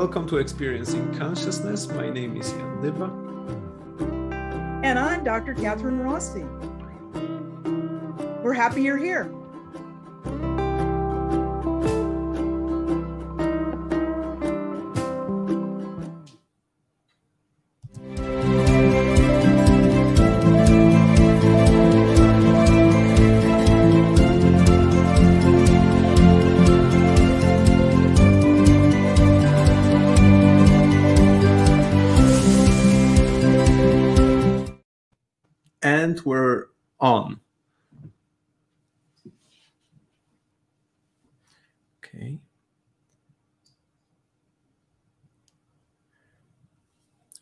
Welcome to Experiencing Consciousness. My name is Jan Dyba. And I'm Dr. Kathryn Rossi. We're happy you're here. We're on. Okay.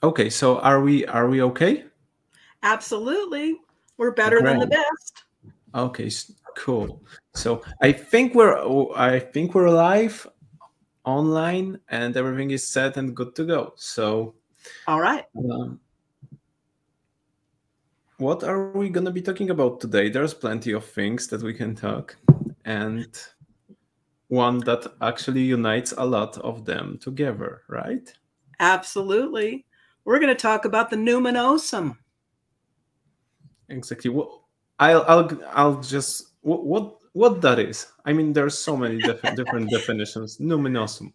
Okay, so are we are we okay? Absolutely. We're better than the best. Okay, cool. So I think we're I think we're live online and everything is set and good to go. So All right. um, what are we going to be talking about today? There's plenty of things that we can talk, and one that actually unites a lot of them together, right? Absolutely. We're going to talk about the numinosum. Exactly. What I'll I'll I'll just what what what that is. I mean, there's so many different different definitions. Numinosum.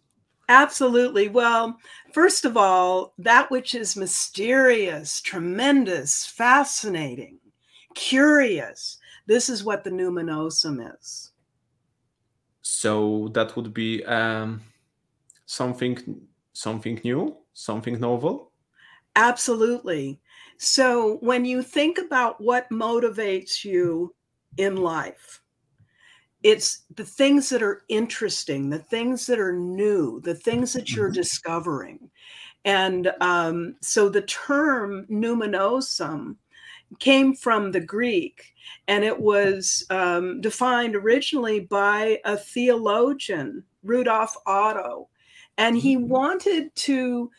Absolutely. Well, first of all, that which is mysterious, tremendous, fascinating, curious. This is what the numinosum is. So that would be um, something something new, something novel. Absolutely. So when you think about what motivates you in life, it's the things that are interesting, the things that are new, the things that you're Mhm. discovering. And um, so the term numinosum came from the Greek, and it was um, defined originally by a theologian, Rudolf Otto. And he Mhm. wanted to,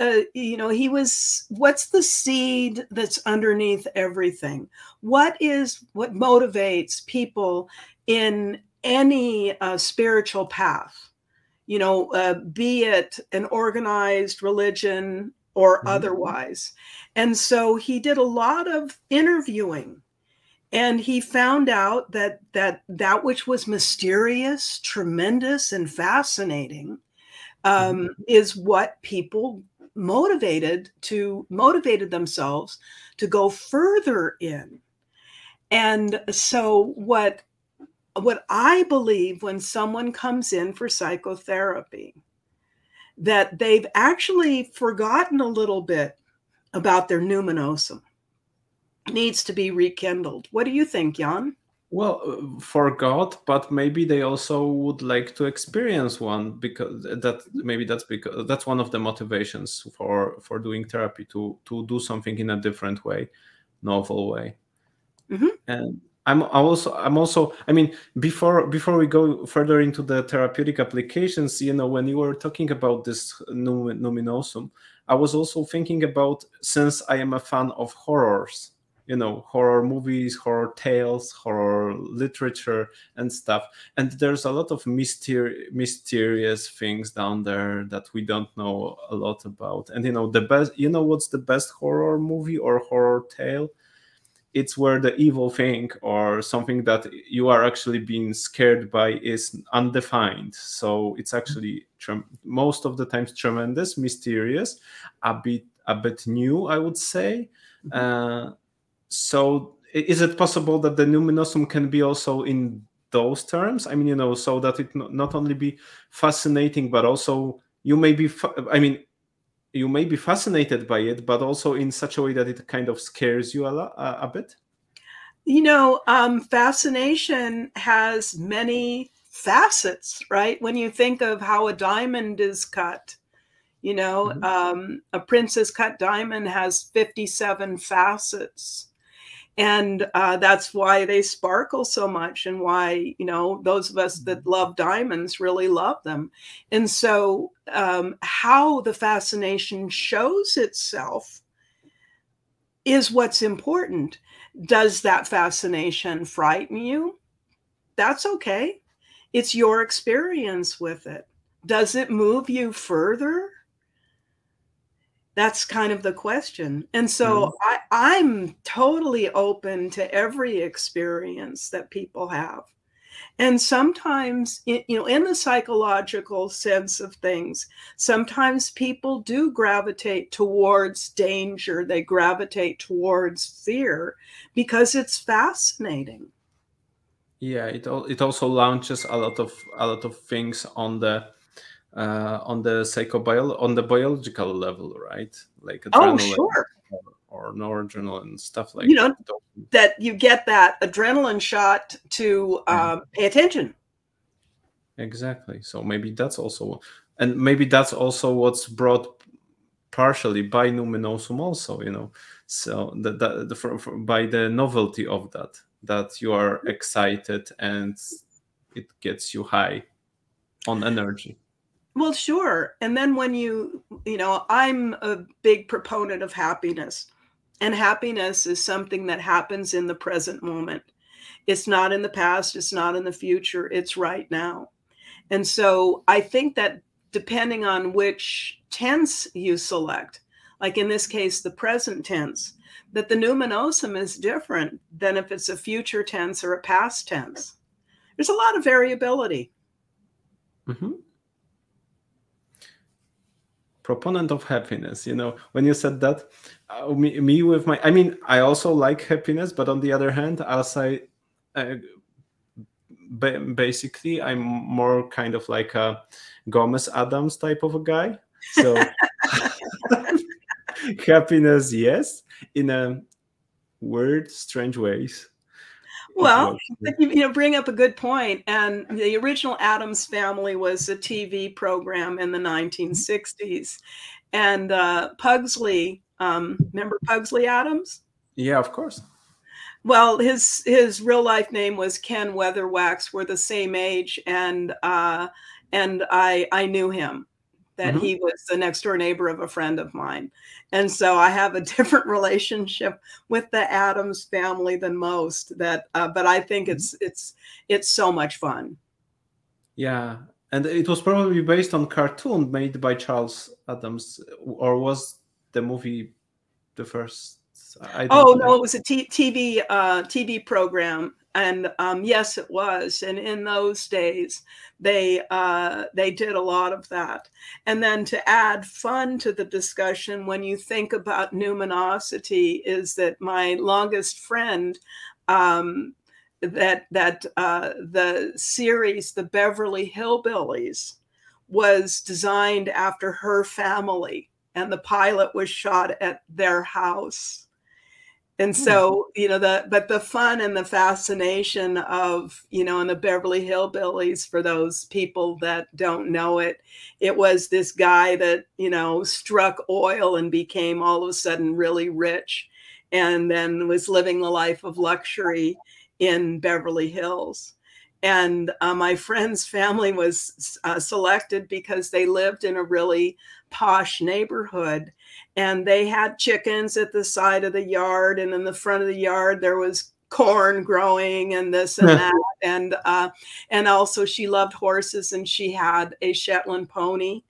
uh, you know, he was, what's the seed that's underneath everything? What is, what motivates people in any uh, spiritual path? You know, uh, be it an organized religion or Mhm. otherwise. And so he did a lot of interviewing and he found out that that that which was mysterious, tremendous and fascinating um, is what people motivated to motivated themselves to go further in. And so what what I believe when someone comes in for psychotherapy that they've actually forgotten a little bit about their numinosum needs to be rekindled. What do you think, Jan? Well, uh, forgot, but maybe they also would like to experience one because that maybe that's because that's one of the motivations for for doing therapy to to do something in a different way, novel way. Mhm. And I'm also I'm also I mean before before we go further into the therapeutic applications, you know, when you were talking about this num- numinosum, I was also thinking about since I am a fan of horrors, you know, horror movies, horror tales, horror literature, and stuff. And there's a lot of myster- mysterious things down there that we don't know a lot about. And you know, the best, you know, what's the best horror movie or horror tale? It's where the evil thing or something that you are actually being scared by is undefined. So it's actually most of the times tremendous, mysterious, a bit a bit new, I would say. Uh, so is it possible that the numinosum can be also in those terms i mean you know so that it not, only be fascinating but also you may be i mean you may be fascinated by it but also in such a way that it kind of scares you a, lot, a, a bit You know, um, fascination has many facets, right? When you think of how a diamond is cut, you know, Mhm. um, a princess cut diamond has 57 facets. And uh, that's why they sparkle so much, and why, you know, those of us that love diamonds really love them. And so, um, how the fascination shows itself is what's important. Does that fascination frighten you? That's okay. It's your experience with it. does it move you further? That's kind of the question. And so mm. I, I'm totally open to every experience that people have. And sometimes, you know, in the psychological sense of things, sometimes people do gravitate towards danger, they gravitate towards fear because it's fascinating. Yeah, it it also launches a lot of a lot of things on the uh, on the psychobio on the biological level, right? Like oh, sure. or noradrenaline and stuff like you know that. that you get that adrenaline shot to um, pay attention. Exactly. So maybe that's also and maybe that's also what's brought partially by numinosum also you know? So that, the, the for, for, by the novelty of that that you are excited and it gets you high on energy well sure and then when you you know i'm a big proponent of happiness and happiness is something that happens in the present moment. It's not in the past, it's not in the future, it's right now. And so I think that depending on which tense you select, like in this case, the present tense, that the numinosum is different than if it's a future tense or a past tense. There's a lot of variability. Mm-hmm proponent of happiness you know? When you said that uh, me, me with my i mean i also like happiness but on the other hand as i uh, basically i'm more kind of like a gomez addams type of a guy. So happiness yes in a weird strange ways well, you, you know, bring up a good point. And the original Addams Family was a TV program in the 1960s, and uh, Pugsley. Um, remember Pugsley Addams? Yeah, of course. Well, his his real life name was Ken Weatherwax. We're the same age, and uh, and I I knew him that mm-hmm. he was the next door neighbor of a friend of mine. And so I have a different relationship with the Addams family than most that uh, but I think mm-hmm. it's it's it's so much fun. Yeah. And it was probably based on cartoon made by Charles Addams or was the movie the first oh no, it was a t- TV uh, TV program and um, yes, it was. And in those days, they uh, they did a lot of that. And then to add fun to the discussion, when you think about numinosity, is that my longest friend. Um, that that uh, the series, the Beverly Hillbillies, was designed after her family, and the pilot was shot at their house and hmm. so you know the but the fun and the fascination of you know in the beverly hillbillies for those people that don't know it it was this guy that you know struck oil and became all of a sudden really rich and then was living the life of luxury in beverly hills and uh, my friend's family was uh, selected because they lived in a really posh neighborhood and they had chickens at the side of the yard and in the front of the yard there was corn growing and this and that and uh, and also she loved horses and she had a shetland pony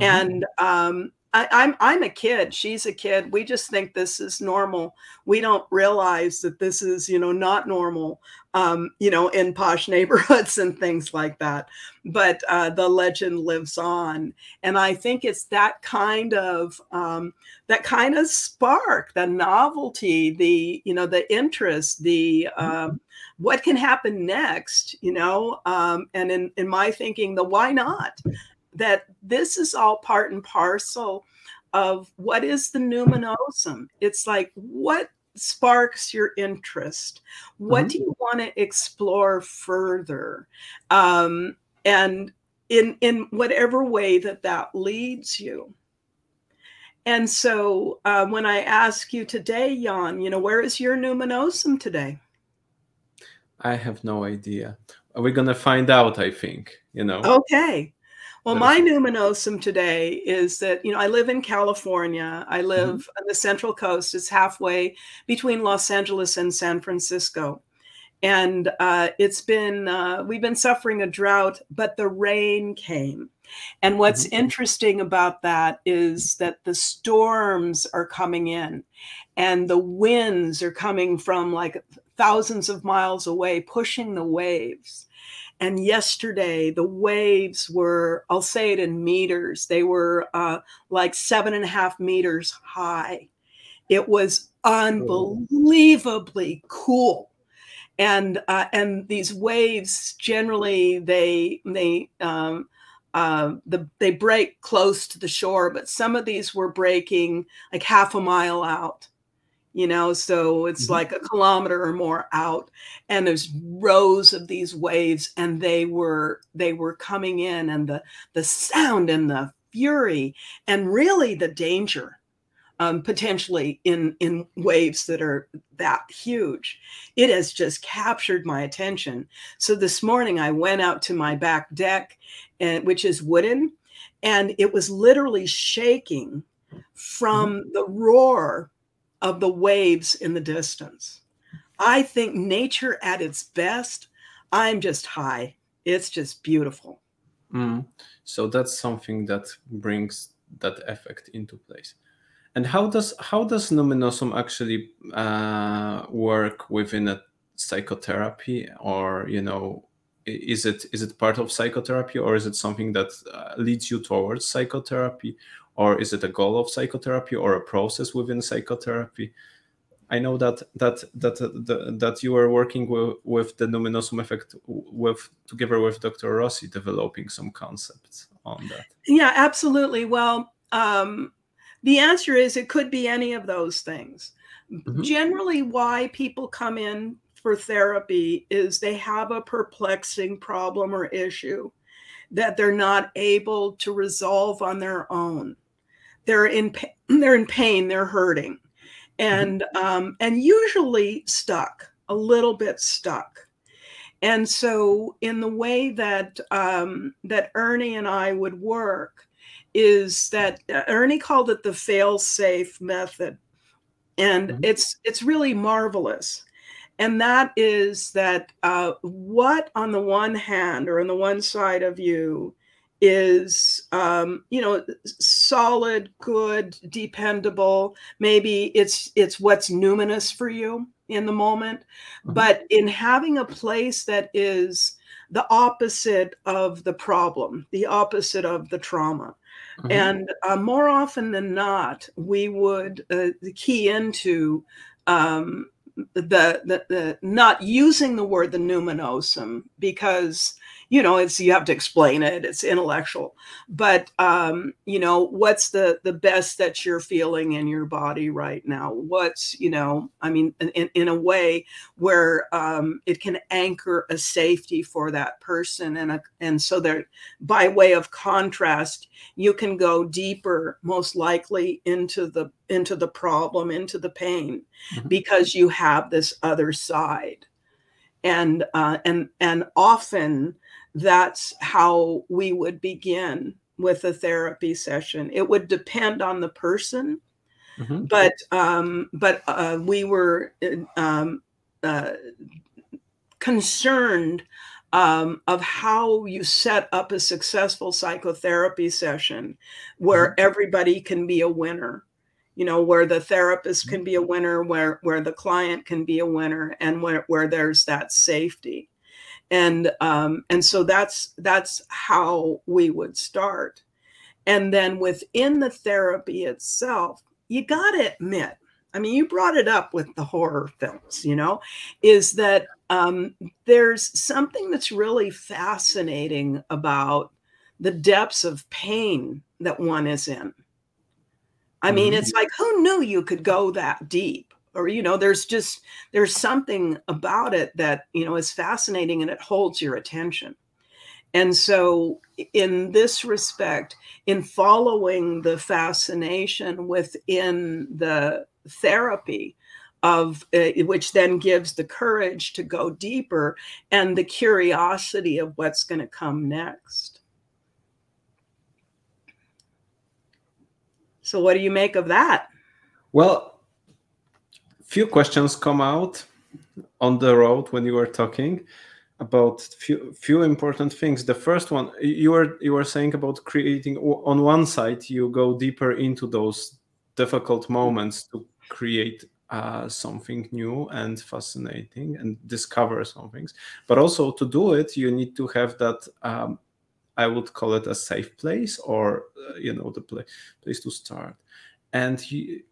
mm-hmm. and um, I, I'm I'm a kid. She's a kid. We just think this is normal. We don't realize that this is, you know, not normal. Um, you know, in posh neighborhoods and things like that. But uh, the legend lives on, and I think it's that kind of um, that kind of spark, the novelty, the you know, the interest, the uh, what can happen next, you know, um, and in in my thinking, the why not that this is all part and parcel of what is the numinosum. It's like, what sparks your interest? What mm-hmm. do you want to explore further? Um, and in, in whatever way that that leads you. And so uh, when I ask you today, Jan, you know, where is your numinosum today? I have no idea. We're going to find out, I think, you know. Okay. Well, my numinosum today is that, you know, I live in California. I live mm-hmm. on the Central Coast. It's halfway between Los Angeles and San Francisco. and uh, it's been uh, we've been suffering a drought but the rain came and what's mm-hmm. interesting about that is that the storms are coming in and the winds are coming from like thousands of miles away pushing the waves and yesterday the waves were i'll say it in meters they were uh, like seven and a half meters high. It was unbelievably cool. And uh, and these waves generally they they um, uh, the they break close to the shore, but some of these were breaking like half a mile out. You know, so it's mm-hmm. like a kilometer or more out, and there's rows of these waves, and they were they were coming in, and the the sound and the fury, and really the danger um, potentially in in waves that are that huge. It has just captured my attention. So this morning I went out to my back deck, and which is wooden, and it was literally shaking from mm-hmm. the roar of the waves in the distance. I think nature at its best. I'm just high. It's just beautiful. Mm. So that's something that brings that effect into place. And how does how does numinosum actually uh, work within a psychotherapy, or you know, is it is it part of psychotherapy, or is it something that uh, leads you towards psychotherapy, or is it a goal of psychotherapy, or a process within psychotherapy? I know that that that that, that you are working with, with the numinosum effect with together with Dr. Rossi, developing some concepts on that. Yeah, absolutely. Well. Um, the answer is it could be any of those things. Mm-hmm. Generally, why people come in for therapy is they have a perplexing problem or issue that they're not able to resolve on their own. They're in they're in pain, they're hurting, and mm-hmm. um, and usually stuck, a little bit stuck. And so, in the way that um, that Ernie and I would work, is that uh, Ernie called it the fail-safe method. And mm-hmm. it's it's really marvelous. And that is that uh, what on the one hand or on the one side of you is um, you know solid good dependable maybe it's it's what's numinous for you in the moment mm-hmm. but in having a place that is the opposite of the problem the opposite of the trauma Mm-hmm. And uh, more often than not, we would uh, key into um, the, the, the not using the word the numinosum because you know it's you have to explain it it's intellectual. But um you know what's the the best that you're feeling in your body right now? What's you know i mean in, in a way where um it can anchor a safety for that person and a, and so that by way of contrast you can go deeper most likely into the into the problem into the pain mm-hmm. because you have this other side. And uh, and and often that's how we would begin with a therapy session. It would depend on the person, mm-hmm. but um, but uh, we were um, uh, concerned um, of how you set up a successful psychotherapy session where mm-hmm. everybody can be a winner you know where the therapist can be a winner where where the client can be a winner and where, where there's that safety and um, and so that's that's how we would start. And then within the therapy itself you got to admit i mean you brought it up with the horror films you know is that um, there's something that's really fascinating about the depths of pain that one is in. I mean mm-hmm. it's like who knew you could go that deep or you know there's just there's something about it that you know is fascinating and it holds your attention. And so in this respect in following the fascination within the therapy of uh, which then gives the courage to go deeper and the curiosity of what's going to come next. So what do you make of that? Well few questions come out on the road when you were talking about few few important things. The first one you were you were saying about creating on one side you go deeper into those difficult moments to create uh, something new and fascinating and discover some things. But also to do it, you need to have that. Um, I would call it a safe place, or uh, you know, the pla- place to start. And he,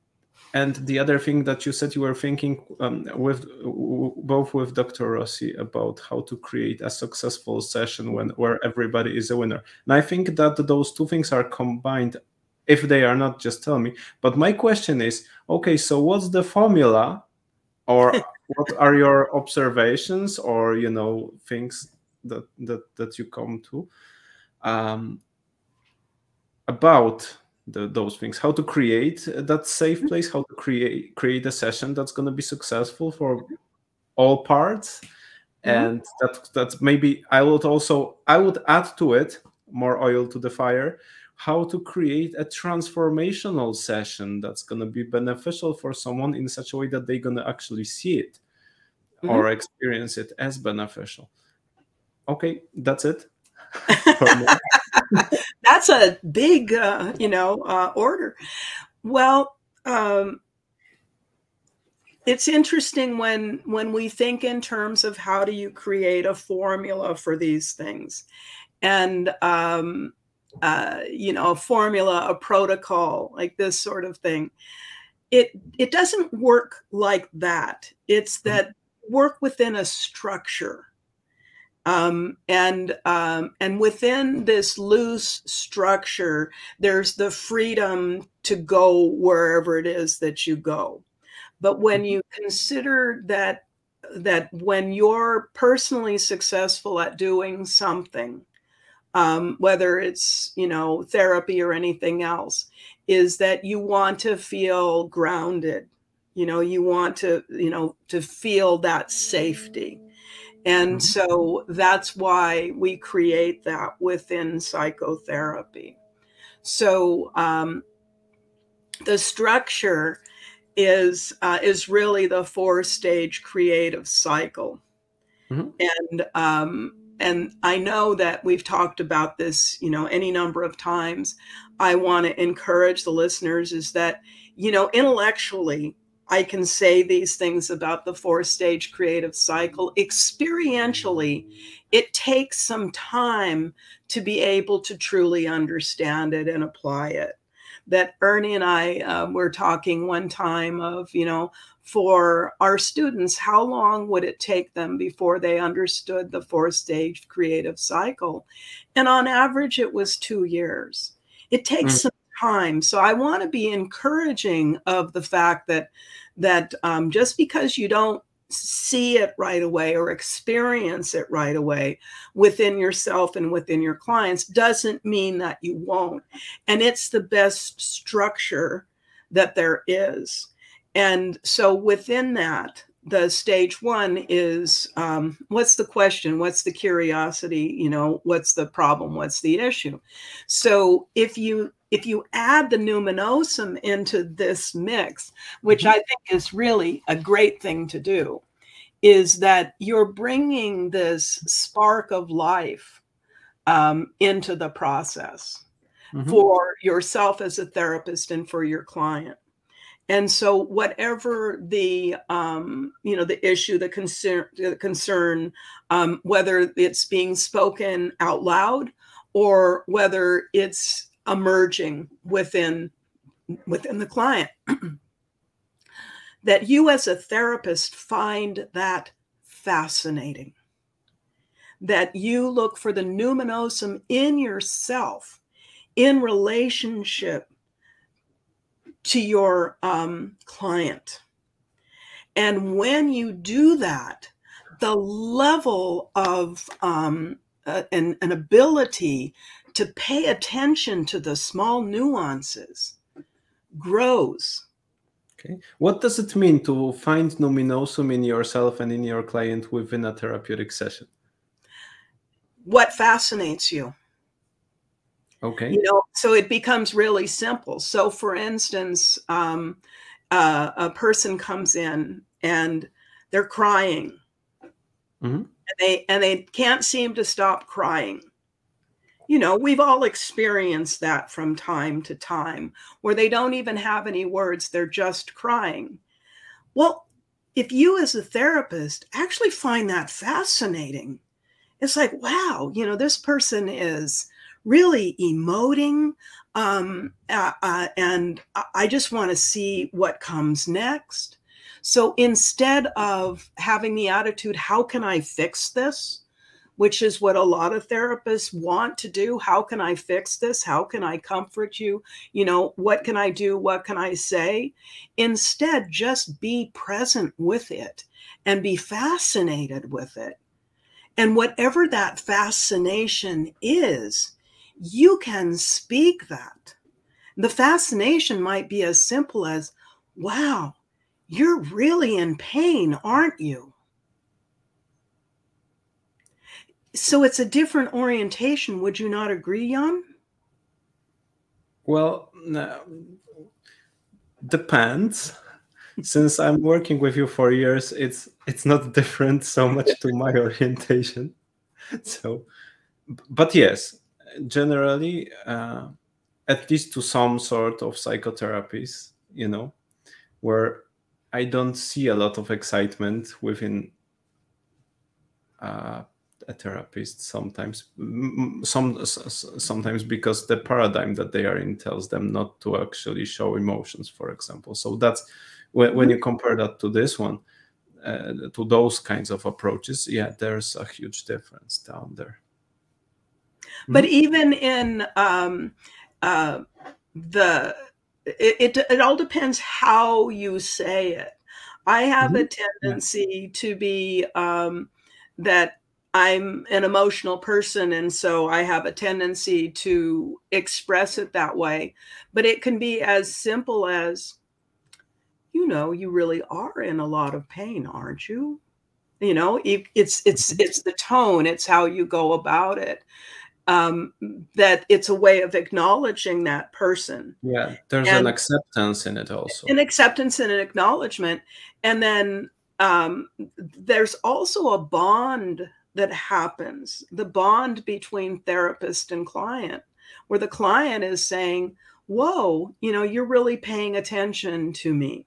and the other thing that you said you were thinking um, with both with Dr. Rossi about how to create a successful session when where everybody is a winner. And I think that those two things are combined if they are not, just tell me. But my question is, okay, so what's the formula, or what are your observations, or you know things that that that you come to um, about the, those things? How to create that safe mm-hmm. place? How to create create a session that's going to be successful for all parts? Mm-hmm. and that that maybe i would also i would add to it more oil to the fire how to create a transformational session that's going to be beneficial for someone in such a way that they're going to actually see it mm-hmm. or experience it as beneficial. Okay, that's it. that's a big, uh, you know, uh, order. Well, um, it's interesting when when we think in terms of how do you create a formula for these things, and um, uh, you know, a formula, a protocol, like this sort of thing. It it doesn't work like that. It's mm-hmm. that work within a structure. Um, and um, and within this loose structure, there's the freedom to go wherever it is that you go. But when mm-hmm. you consider that that when you're personally successful at doing something, um, whether it's you know therapy or anything else is that you want to feel grounded you know you want to you know to feel that safety and mm-hmm. so that's why we create that within psychotherapy so um, the structure is uh, is really the four stage creative cycle mm-hmm. and um, and I know that we've talked about this, you know, any number of times. I want to encourage the listeners is that, you know, intellectually, I can say these things about the four stage creative cycle. Experientially, it takes some time to be able to truly understand it and apply it. That Ernie and I uh, were talking one time of, you know, for our students, how long would it take them before they understood the four stage creative cycle? And on average, it was two years. It takes mm. some time. So I want to be encouraging of the fact that that um, just because you don't see it right away or experience it right away within yourself and within your clients doesn't mean that you won't. And it's the best structure that there is. And so within that, the stage one is um, what's the question what's the curiosity you know what's the problem what's the issue so if you if you add the numinosum into this mix which mm-hmm. i think is really a great thing to do is that you're bringing this spark of life um, into the process mm-hmm. for yourself as a therapist and for your client and so whatever the um, you know the issue the concern the concern um, whether it's being spoken out loud or whether it's emerging within within the client that you as a therapist find that fascinating that you look for the numinosum in yourself in relationship to your um, client. And when you do that, the level of um, uh, an, an ability to pay attention to the small nuances grows. Okay. What does it mean to find numinosum in yourself and in your client within a therapeutic session? What fascinates you? Okay. You know, so it becomes really simple. So, for instance, um, uh, a person comes in and they're crying. Mhm. And they and they can't seem to stop crying. You know, we've all experienced that from time to time where they don't even have any words, they're just crying. Well, if you as a therapist actually find that fascinating, it's like, wow, you know, this person is really emoting. Um, uh, uh, and I- I just want to see what comes next. So instead of having the attitude, how can I fix this? Which is what a lot of therapists want to do. How can I fix this? How can I comfort you? You know, what can I do? What can I say? Instead, just be present with it and be fascinated with it. And whatever that fascination is, you can speak that. The fascination might be as simple as, wow, you're really in pain, aren't you? So it's a different orientation. Would you not agree, Jan? Well, no, depends. Since I'm working with you for years, it's it's not different so much to my orientation. So, but yes, generally, uh, at least to some sort of psychotherapies, you know, where I don't see a lot of excitement within uh, a therapist sometimes some sometimes because the paradigm that they are in tells them not to actually show emotions for example. So that's when, when you compare that to this one uh, to those kinds of approaches yeah there's a huge difference down there. But even in um, uh, the, it, it, it all depends how you say it. I have a tendency to be um, that I'm an emotional person, and so I have a tendency to express it that way. But it can be as simple as, you know, you really are in a lot of pain, aren't you? You know, it's it's it's the tone, it's how you go about it. Um, that it's a way of acknowledging that person yeah there's And- an acceptance in it also an acceptance and an acknowledgement and then um, there's also a bond that happens the bond between therapist and client where the client is saying whoa you know you're really paying attention to me.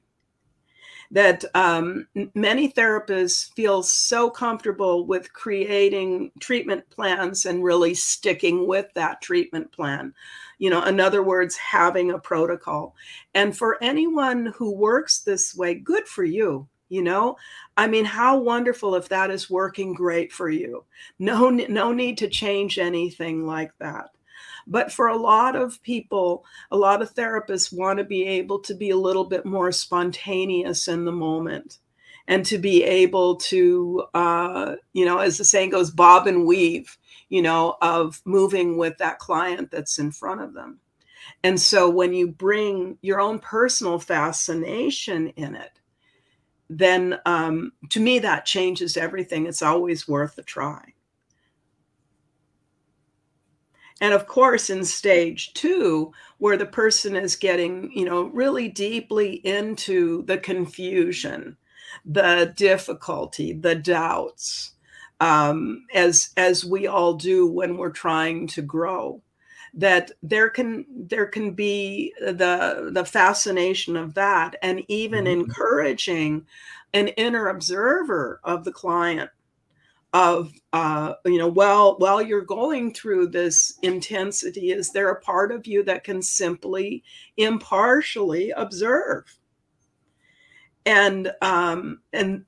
That um, many therapists feel so comfortable with creating treatment plans and really sticking with that treatment plan. You know in other words having a protocol. And for anyone who works this way, good for you. You know, I mean, how wonderful if that is working great for you. No, no need to change anything like that. But for a lot of people, a lot of therapists want to be able to be a little bit more spontaneous in the moment and to be able to, uh, you know, as the saying goes, bob and weave, you know, of moving with that client that's in front of them. And so when you bring your own personal fascination in it, then um, to me that changes everything. It's always worth a try. And of course, in stage two, where the person is getting, you know, really deeply into the confusion, the difficulty, the doubts, um, as as we all do when we're trying to grow that there can there can be the the fascination of that and even Mhm. encouraging an inner observer of the client of uh, you know while while you're going through this intensity is there a part of you that can simply impartially observe and um and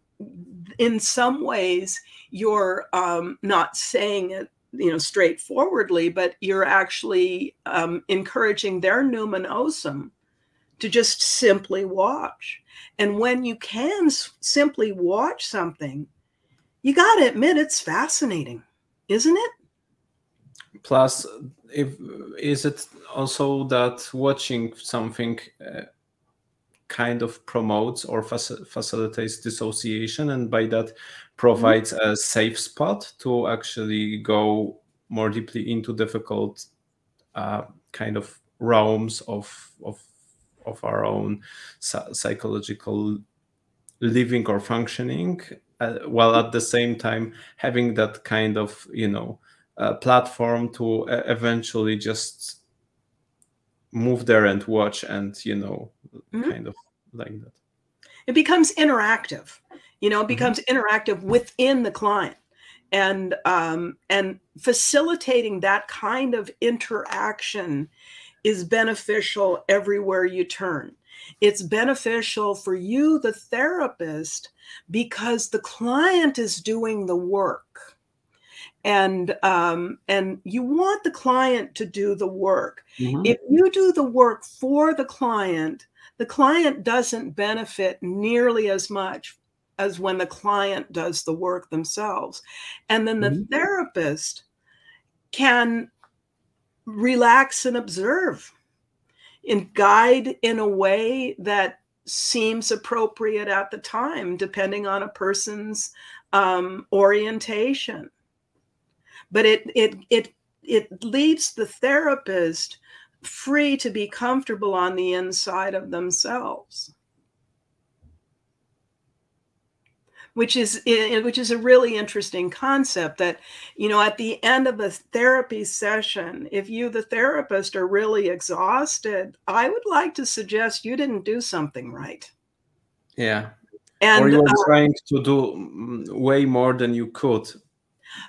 in some ways you're um not saying it you know straightforwardly but you're actually um, encouraging their numinosum to just simply watch. And when you can s- simply watch something you got to admit it's fascinating isn't it? Plus if is it also that watching something uh, kind of promotes or faci- facilitates dissociation and by that provides a safe spot to actually go more deeply into difficult uh, kind of realms of of of our own psychological living or functioning uh, while at the same time having that kind of you know uh, platform to uh, eventually just move there and watch and you know mm-hmm. kind of like that it becomes interactive you know it mm-hmm. becomes mm-hmm. interactive within the client and um, and facilitating that kind of interaction is beneficial everywhere you turn it's beneficial for you the therapist because the client is doing the work and um, and you want the client to do the work mm-hmm. if you do the work for the client the client doesn't benefit nearly as much as when the client does the work themselves. And then the mm-hmm. therapist can relax and observe and guide in a way that seems appropriate at the time, depending on a person's um, orientation. But it it it it leaves the therapist free to be comfortable on the inside of themselves. which is which is a really interesting concept that you know at the end of a therapy session if you the therapist are really exhausted i would like to suggest you didn't do something right. Yeah. And or you were uh, trying to do mm, way more than you could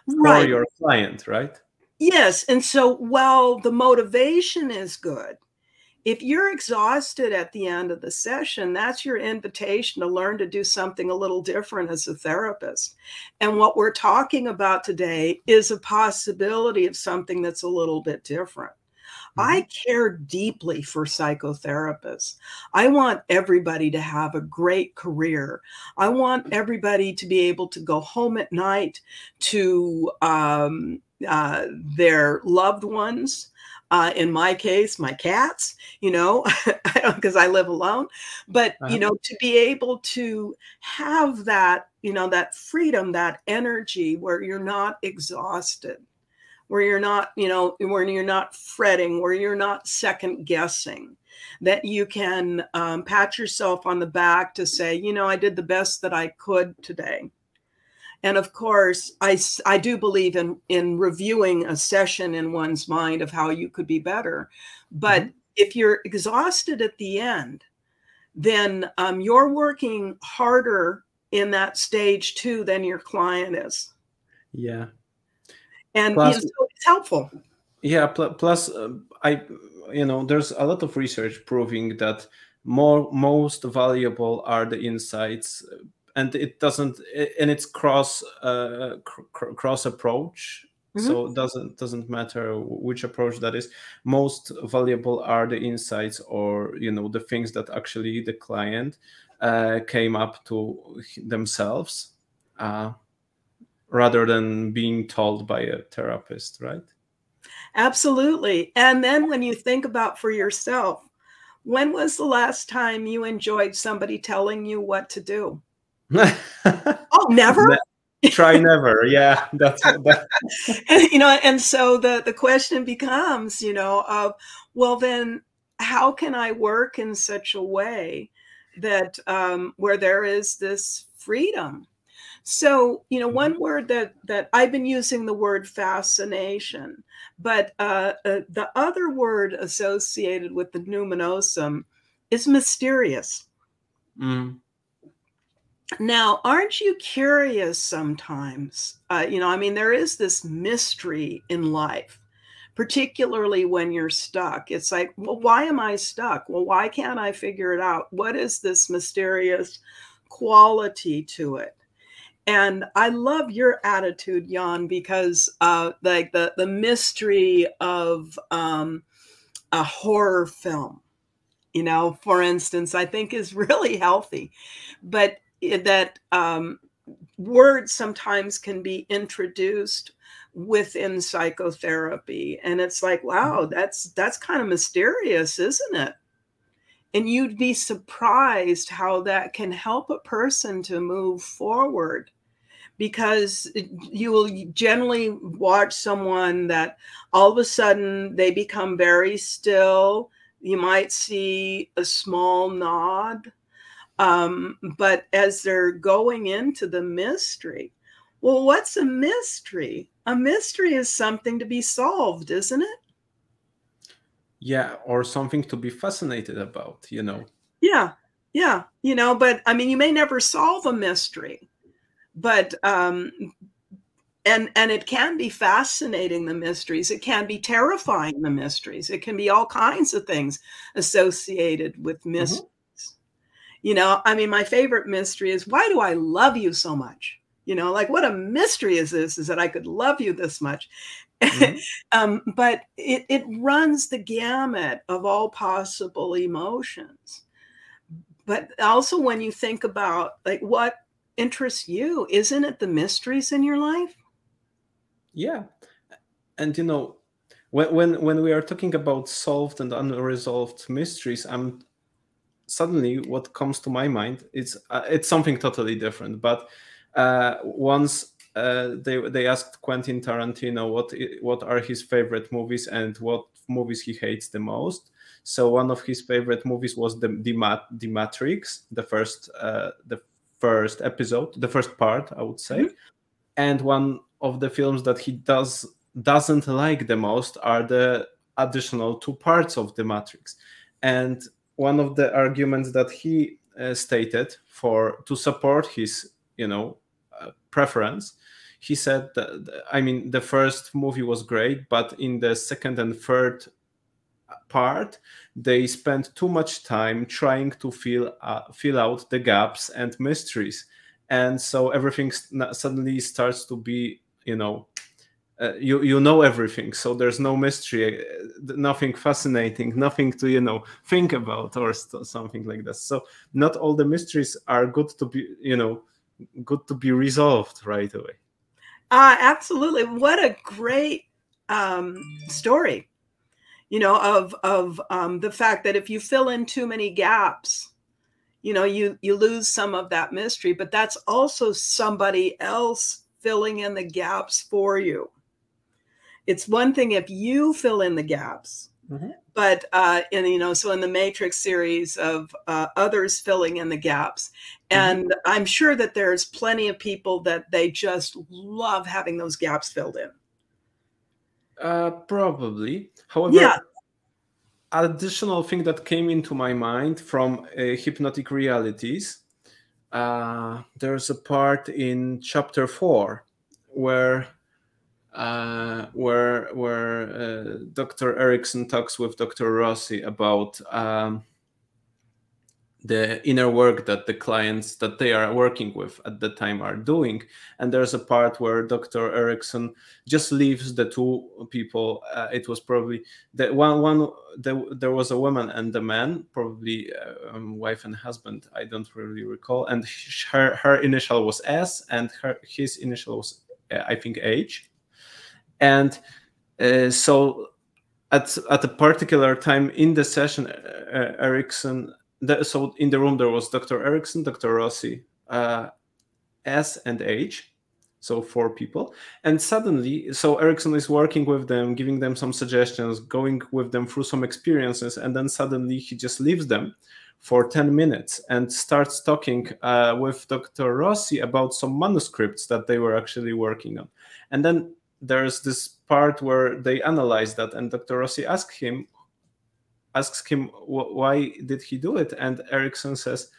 right. for your client right yes and so while the motivation is good if you're exhausted at the end of the session, that's your invitation to learn to do something a little different as a therapist. And what we're talking about today is a possibility of something that's a little bit different. Mm-hmm. I care deeply for psychotherapists. I want everybody to have a great career. I want everybody to be able to go home at night to um, uh, their loved ones uh, in my case, my cats, you know, because I live alone. But, uh-huh. you know, to be able to have that, you know, that freedom, that energy where you're not exhausted, where you're not, you know, where you're not fretting, where you're not second guessing, that you can um, pat yourself on the back to say, you know, I did the best that I could today and of course, I, I do believe in, in reviewing a session in one's mind of how you could be better. But mm-hmm. if you're exhausted at the end, then um, you're working harder in that stage too than your client is. Yeah. And plus, you know, so it's helpful. Yeah. Pl- plus, uh, I, you know, there's a lot of research proving that more most valuable are the insights and it doesn't and it's cross uh, cr- cross approach mm-hmm. so it doesn't doesn't matter which approach that is most valuable are the insights or you know the things that actually the client uh, came up to themselves uh, rather than being told by a therapist right absolutely and then when you think about for yourself when was the last time you enjoyed somebody telling you what to do oh, never. Try never. Yeah, that's that. and, you know, and so the the question becomes, you know, of well, then how can I work in such a way that um, where there is this freedom? So, you know, one mm-hmm. word that that I've been using the word fascination, but uh, uh, the other word associated with the numinosum is mysterious. Mm. Now, aren't you curious sometimes? Uh, you know, I mean, there is this mystery in life, particularly when you're stuck. It's like, well, why am I stuck? Well, why can't I figure it out? What is this mysterious quality to it? And I love your attitude, Jan, because uh, like the the mystery of um, a horror film, you know, for instance, I think is really healthy. But that um, words sometimes can be introduced within psychotherapy and it's like wow mm-hmm. that's that's kind of mysterious isn't it and you'd be surprised how that can help a person to move forward because you will generally watch someone that all of a sudden they become very still you might see a small nod Um, but as they're going into the mystery, well, what's a mystery? A mystery is something to be solved, isn't it? Yeah, or something to be fascinated about, you know. Yeah, yeah, you know, but I mean, you may never solve a mystery, but um, and and it can be fascinating the mysteries it can be terrifying the mysteries it can be all kinds of things associated with mm-hmm. mysteries mm-hmm. you know i mean my favorite mystery is why do i love you so much you know like what a mystery is this is that i could love you this much mm-hmm. um, but it, it runs the gamut of all possible emotions but also when you think about like what interests you isn't it the mysteries in your life yeah, and you know, when when when we are talking about solved and unresolved mysteries, I'm suddenly what comes to my mind is uh, it's something totally different. But uh, once uh, they they asked Quentin Tarantino what what are his favorite movies and what movies he hates the most. So one of his favorite movies was the the, Mat- the Matrix, the first uh, the first episode, the first part, I would say, mm-hmm. and one of the films that he does doesn't like the most are the additional two parts of the matrix and one of the arguments that he uh, stated for to support his you know uh, preference he said that i mean the first movie was great but in the second and third part they spend too much time trying to fill uh, fill out the gaps and mysteries. And so everything suddenly starts to be you know uh, you you know everything. So there's no mystery uh, nothing fascinating nothing to you know think about or something like that. So not all the mysteries are good to be you know good to be resolved right away. Uh absolutely. What a great um story you know of of um the fact that if you fill in too many gaps you know you you lose some of that mystery but that's also somebody else filling in the gaps for you. It's one thing if you fill in the gaps, mm-hmm. but uh, in you know, so in the Matrix series of uh, others filling in the gaps, mm-hmm. and mm-hmm. I'm sure that there's plenty of people that they just love having those gaps filled in. Uh, probably. However, yeah. additional thing that came into my mind from uh, hypnotic realities uh, there's a part in chapter four where uh, where where uh, Dr. Erickson talks with Dr. Rossi about um, the inner work that the clients that they are working with at the time are doing. And there's a part where dr erickson just leaves the two people uh, it was probably the one one the, there was a woman and a man probably uh, um, wife and husband i don't really recall. And her her initial was s and her his initial was uh, i think h. And uh, so at at a particular time in the session uh, erickson the, so in the room there was Dr. Erickson, Dr. Rossi, uh, S and H, so four people. And suddenly, so Erickson is working with them, giving them some suggestions, going with them through some experiences, and then suddenly he just leaves them for 10 minutes and starts talking uh, with Dr. Rossi about some manuscripts that they were actually working on. And then there's this part where they analyze that, and Dr. Rossi asks him, asks him why did he do it? And erickson says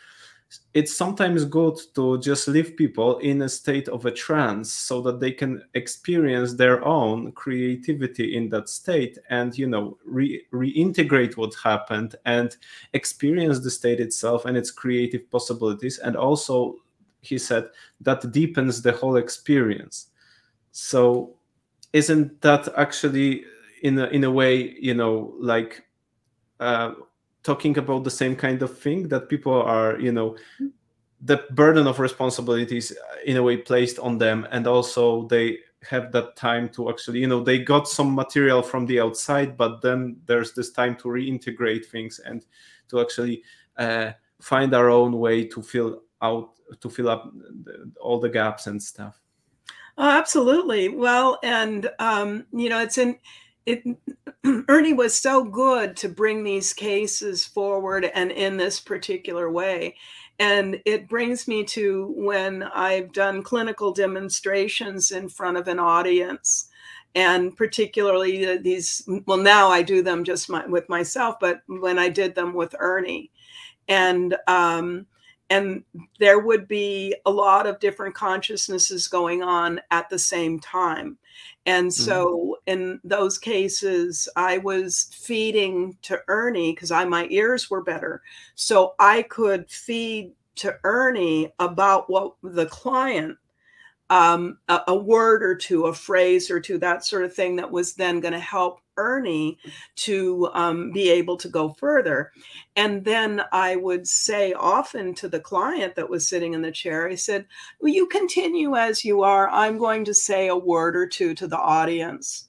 it's sometimes good to just leave people in a state of a trance so that they can experience their own creativity in that state and you know re- reintegrate what happened and experience the state itself and its creative possibilities. And also he said that deepens the whole experience. So isn't that actually in a, in a way you know like uh, talking about the same kind of thing that people are you know the burden of responsibilities uh, in a way placed on them. And also they have that time to actually you know they got some material from the outside but then there's this time to reintegrate things and to actually uh, find our own way to fill out to fill up all the gaps and stuff. Oh, absolutely. Well and um, you know it's in it Ernie was so good to bring these cases forward and in this particular way. And it brings me to when I've done clinical demonstrations in front of an audience and particularly these well now i do them just my, with myself but when i did them with ernie and um, and there would be a lot of different consciousnesses going on at the same time and mm-hmm. so mm-hmm. in those cases i was feeding to ernie because i my ears were better so i could feed to ernie about what the client um, a, a, word or two, a phrase or two, that sort of thing that was then going to help Ernie to um, be able to go further. And then I would say often to the client that was sitting in the chair, I said, you continue as you are. I'm going to say a word or two to the audience.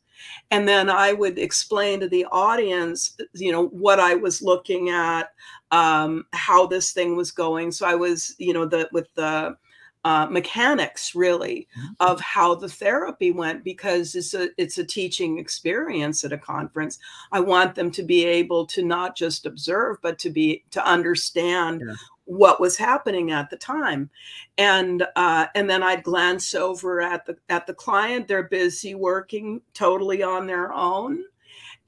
And then I would explain to the audience, you know, what I was looking at, um, how this thing was going. So I was, you know, the with the uh, mechanics really mm-hmm. of how the therapy went because it's a it's a teaching experience at a conference i want them to be able to not just observe but to be to understand yeah. what was happening at the time and uh, and then i'd glance over at the at the client they're busy working totally on their own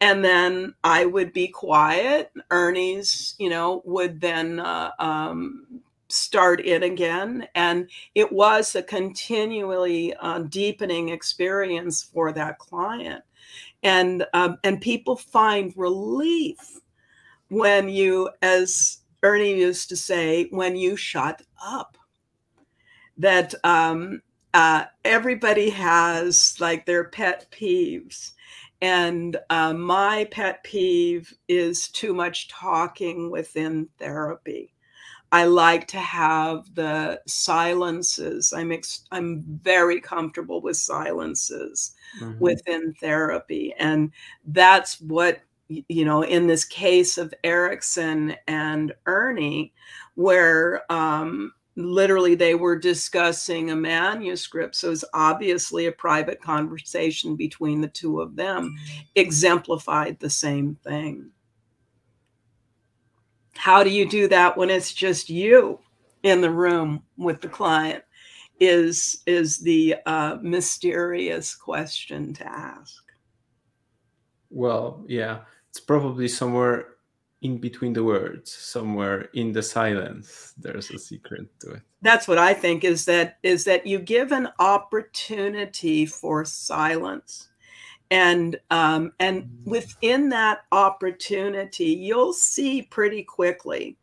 and then I would be quiet. Ernie's, you know, would then uh, um, start in again. And it was a continually uh, deepening experience for that client. And, um, and people find relief when you, as Ernie used to say, when you shut up. That um, uh, everybody has like their pet peeves. And uh, my pet peeve is too much talking within therapy. I like to have the silences. I'm ex- I'm very comfortable with silences mm-hmm. within therapy, and that's what you know. In this case of Erickson and Ernie, where um, literally they were discussing a manuscript, so it's obviously a private conversation between the two of them, mm-hmm. exemplified the same thing. How do you do that when it's just you in the room with the client? Is is the uh, mysterious question to ask? Well, yeah, it's probably somewhere in between the words, somewhere in the silence. There's a secret to it. That's what I think. Is that is that you give an opportunity for silence and um, and within that opportunity you'll see pretty quickly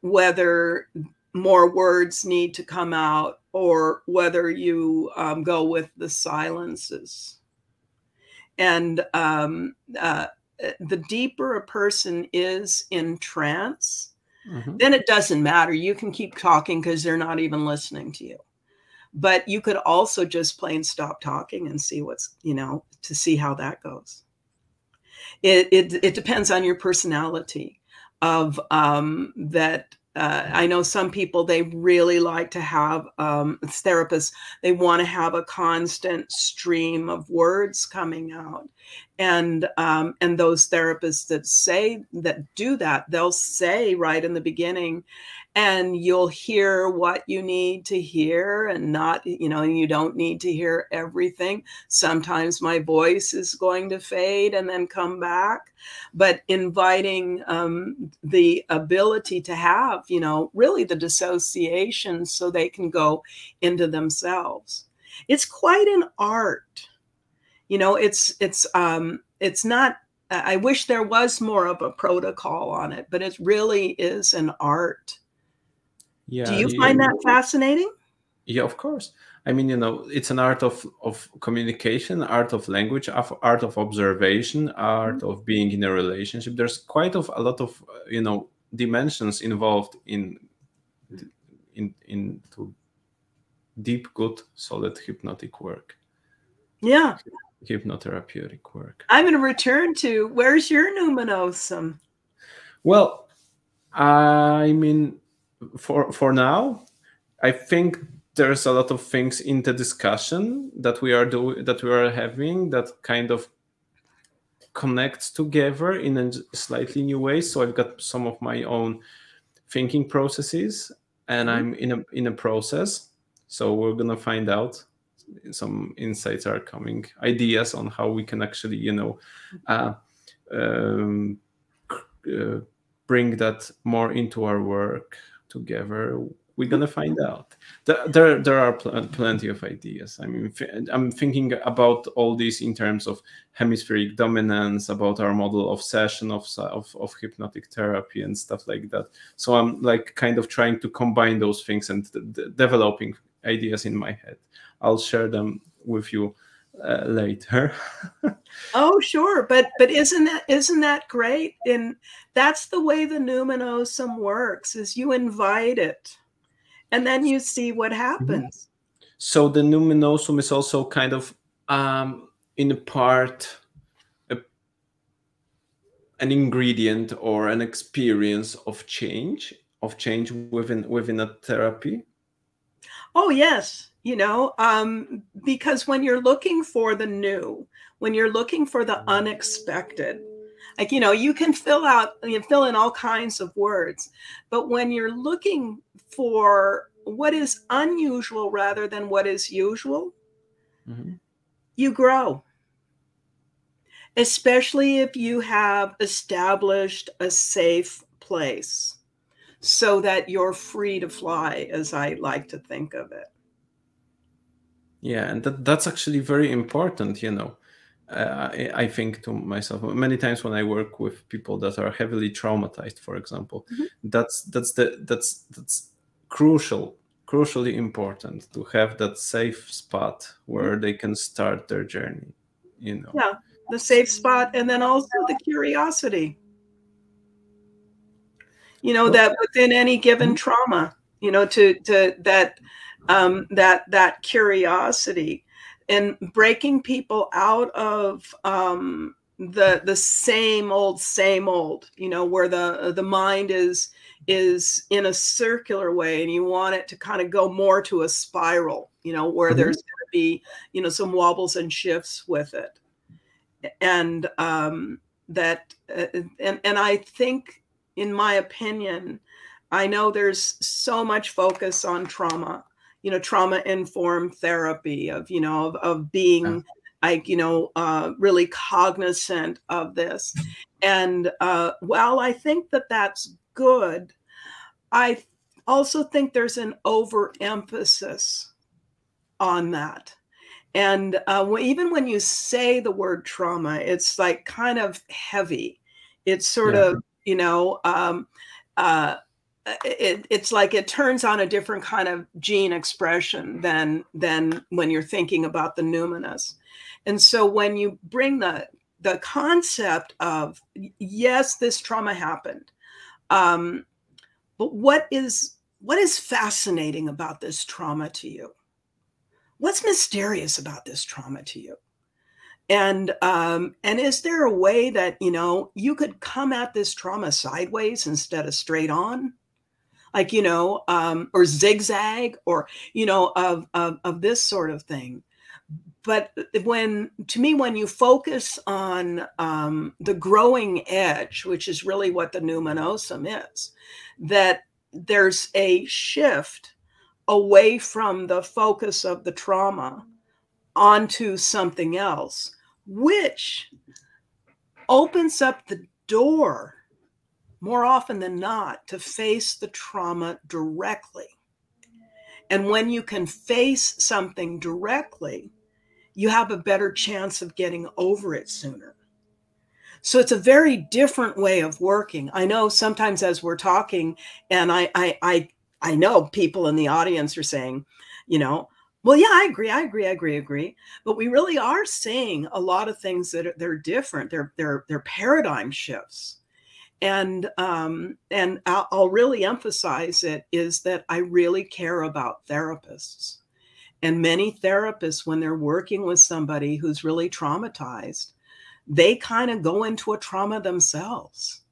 whether more words need to come out or whether you um, go with the silences. And um, uh, the deeper a person is in trance mm-hmm. then it doesn't matter. You can keep talking because they're not even listening to you but you could also just plain stop talking and see what's you know to see how that goes it it, it depends on your personality of um, that uh, I know some people they really like to have um, therapists. They want to have a constant stream of words coming out, and um, and those therapists that say that do that, they'll say right in the beginning, and you'll hear what you need to hear and not you know you don't need to hear everything. Sometimes my voice is going to fade and then come back but inviting um, the ability to have you know really the dissociation so they can go into themselves. It's quite an art. You know it's it's um it's not i wish there was more of a protocol on it but it really is an art yeah do you, find that fascinating? Yeah of course. I mean you know it's an art of of communication art of language art of observation art mm-hmm. of being in a relationship. There's quite of a lot of you know dimensions involved in in into deep good solid hypnotic work. Yeah. Hypnotherapeutic work. I'm going to return to where's your numinosum well i mean for for now, I think there's a lot of things in the discussion that we are doing that we are having that kind of connects together in a slightly new way. So I've got some of my own thinking processes and mm-hmm. I'm in a in a process. So we're gonna find out. Some insights are coming, ideas on how we can actually, you know, uh, um, uh, bring that more into our work together we're gonna find out. There, there are pl- plenty of ideas. I mean, I'm thinking about all this in terms of hemispheric dominance, about our model of session of, of, of hypnotic therapy and stuff like that. So I'm like kind of trying to combine those things and developing ideas in my head. I'll share them with you uh, later. oh, sure, but but isn't that isn't that great? And that's the way the numinosum works: is you invite it and then you see what mm-hmm. happens. So the numinosum is also kind of um, in a part a, an ingredient or an experience of change of change within within a therapy. Oh yes, you know, um, because when you're looking for the new, when you're looking for the unexpected, like you know you can fill out you fill in all kinds of words but when you're looking for what is unusual rather than what is usual mm-hmm. you grow especially if you have established a safe place so that you're free to fly as i like to think of it yeah and that, that's actually very important you know uh, I, I, think to myself many times when I work with people that are heavily traumatized, for example, mm-hmm. that's that's the that's that's crucial, crucially important to have that safe spot where mm-hmm. they can start their journey. You know. Yeah, the safe spot, and then also the curiosity. You know that within any given mm-hmm. trauma, you know, to to that um, that that curiosity and breaking people out of um, the the same old same old you know where the the mind is is in a circular way and you want it to kind of go more to a spiral you know where mm-hmm. there's going to be you know some wobbles and shifts with it and um that uh, and and i think in my opinion i know there's so much focus on trauma you know trauma informed therapy of you know of, of being yeah. like you know uh, really cognizant of this and uh, while i think that that's good i also think there's an overemphasis on that and uh, even when you say the word trauma it's like kind of heavy it's sort yeah. of you know um, uh, uh, it, it's like it turns on a different kind of gene expression than than when you're thinking about the numinous. And so when you bring the the concept of yes this trauma happened um, but what is what is fascinating about this trauma to you? What's mysterious about this trauma to you? And um, and is there a way that you know you could come at this trauma sideways instead of straight on like you know um, or zigzag or you know of, of of this sort of thing. But when to me when you focus on um, the growing edge which is really what the numinosum is that there's a shift away from the focus of the trauma onto something else which opens up the door more often than not, to face the trauma directly. And when you can face something directly, you have a better chance of getting over it sooner. So it's a very different way of working. I know sometimes as we're talking, and I I I, I know people in the audience are saying, you know, well, yeah, I agree, I agree, I agree, agree. But we really are seeing a lot of things that are, they're different. They're they're they're paradigm shifts and um, and I'll, I'll really emphasize it is that I really care about therapists, and many therapists when they're working with somebody who's really traumatized, they kind of go into a trauma themselves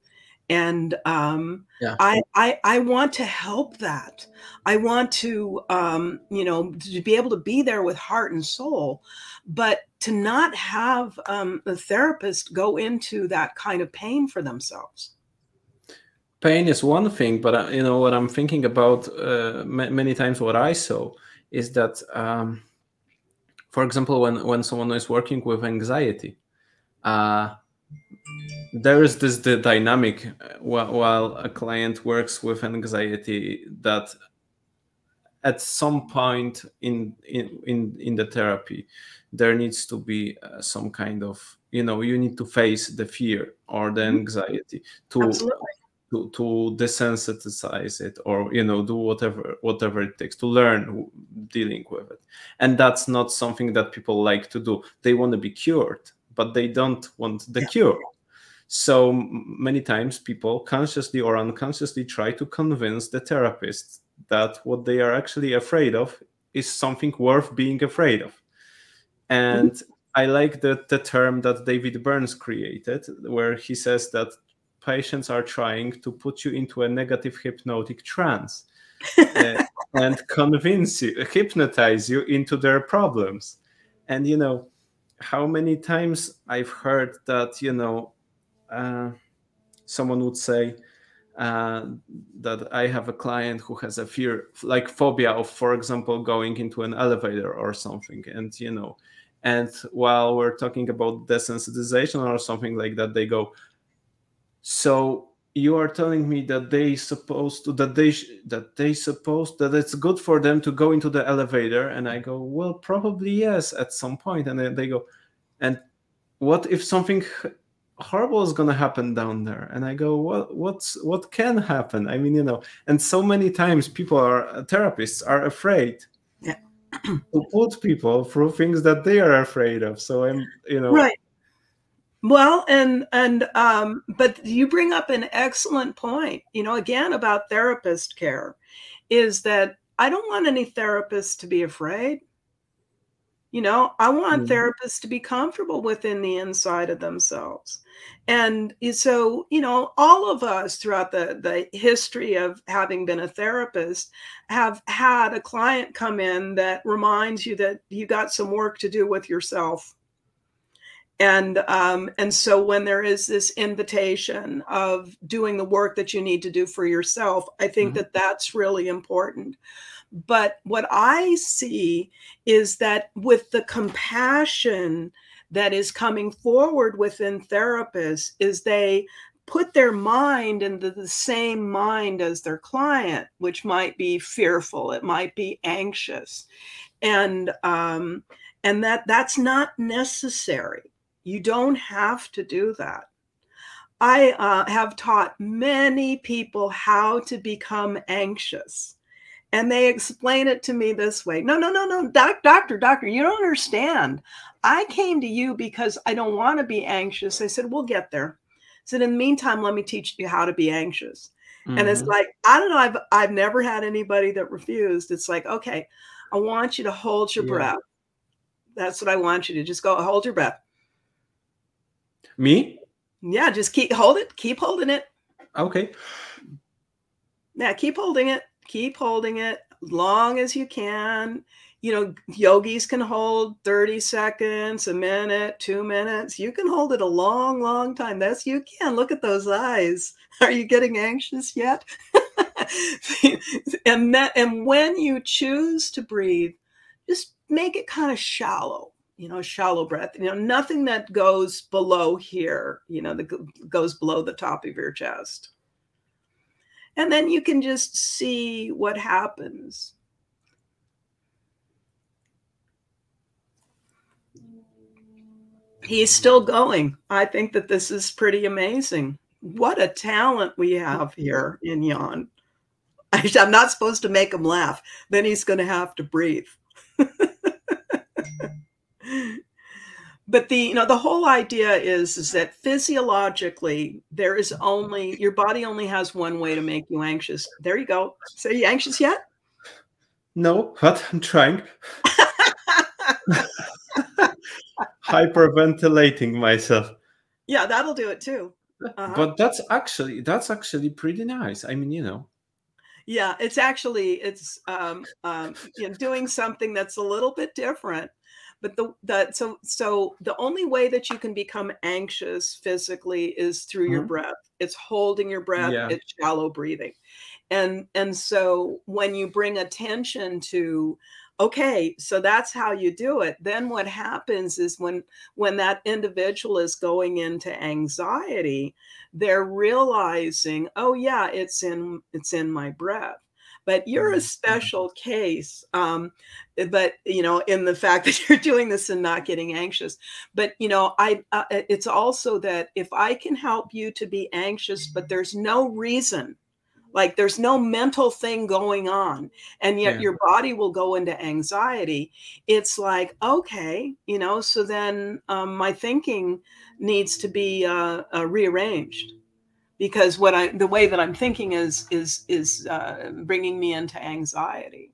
and um, yeah. I, I I want to help that. I want to um, you know to be able to be there with heart and soul, but to not have um, a therapist go into that kind of pain for themselves. Pain is one thing, but uh, you know what I'm thinking about uh, many times. What I saw is that, um, for example, when when someone is working with anxiety, uh, there is this the dynamic uh, while, while a client works with anxiety that at some point in in in, in the therapy there needs to be uh, some kind of you know you need to face the fear or the mm-hmm. anxiety to Absolutely. To to desensitize it or you know do whatever whatever it takes to learn dealing with it and that's not something that people like to do they want to be cured but they don't want the yeah. cure so many times people consciously or unconsciously try to convince the therapist that what they are actually afraid of is something worth being afraid of and mm-hmm. I like the, the term that David Burns created, where he says that patients are trying to put you into a negative hypnotic trance uh, and convince you, hypnotize you into their problems. And, you know, how many times I've heard that, you know, uh, someone would say, uh, that I have a client who has a fear, like phobia of, for example, going into an elevator or something, and you know, and while we're talking about desensitization or something like that they go so you are telling me that they supposed to that they that they supposed that it's good for them to go into the elevator and i go well probably yes at some point and then they go and what if something horrible is going to happen down there and i go well what's what can happen i mean you know and so many times people are uh, therapists are afraid to put people through things that they are afraid of. So I'm, you know, right. Well, and and um, but you bring up an excellent point. You know, again about therapist care, is that I don't want any therapists to be afraid. You know, I want mm-hmm. therapists to be comfortable within the inside of themselves. And so, you know, all of us throughout the, the history of having been a therapist have had a client come in that reminds you that you got some work to do with yourself. And um, and so when there is this invitation of doing the work that you need to do for yourself, I think mm-hmm. that that's really important. But what I see is that with the compassion that is coming forward within therapists, is they put their mind into the same mind as their client, which might be fearful, it might be anxious, and um, and that that's not necessary. You don't have to do that. I uh, have taught many people how to become anxious and they explain it to me this way no no no no doc, doctor doctor you don't understand i came to you because i don't want to be anxious i said we'll get there I said in the meantime let me teach you how to be anxious mm-hmm. and it's mm-hmm. like i don't know i've i've never had anybody that refused it's like okay i want you to hold your yeah. breath that's what i want you to just go hold your breath me yeah just keep hold it keep holding it okay yeah keep holding it keep holding it long as you can. You know, yogis can hold 30 seconds, a minute, two minutes. You can hold it a long, long time. That's you can. Look at those eyes. Are you getting anxious yet? and that and when you choose to breathe, just make it kind of shallow you know shallow breath you know nothing that goes below here you know that goes below the top of your chest and then you can just see what happens. He's still going. I think that this is pretty amazing. What a talent we have here in Jan. I'm not supposed to make him laugh. Then he's going to have to breathe. but the you know the whole idea is is that physiologically there is only your body only has one way to make you anxious. There you go. So are you anxious yet? No but i'm trying. Hyperventilating myself. Yeah that'll do it too. Uh-huh. but that's actually that's actually pretty nice. I mean you know. Yeah it's actually it's um, um you know doing something that's a little bit different but the the so so the only way that you can become anxious physically is through mm-hmm. your breath it's holding your breath yeah. it's shallow breathing and and so when you bring attention to okay so that's how you do it then what happens is when when that individual is going into anxiety they're realizing oh yeah it's in it's in my breath but you're a mm-hmm. special case um, but you know in the fact that you're doing this and not getting anxious but you know i uh, it's also that if i can help you to be anxious but there's no reason like there's no mental thing going on and yet yeah. your body will go into anxiety it's like okay you know so then um, my thinking needs to be uh, uh, rearranged because what i the way that i'm thinking is is is uh, bringing me into anxiety.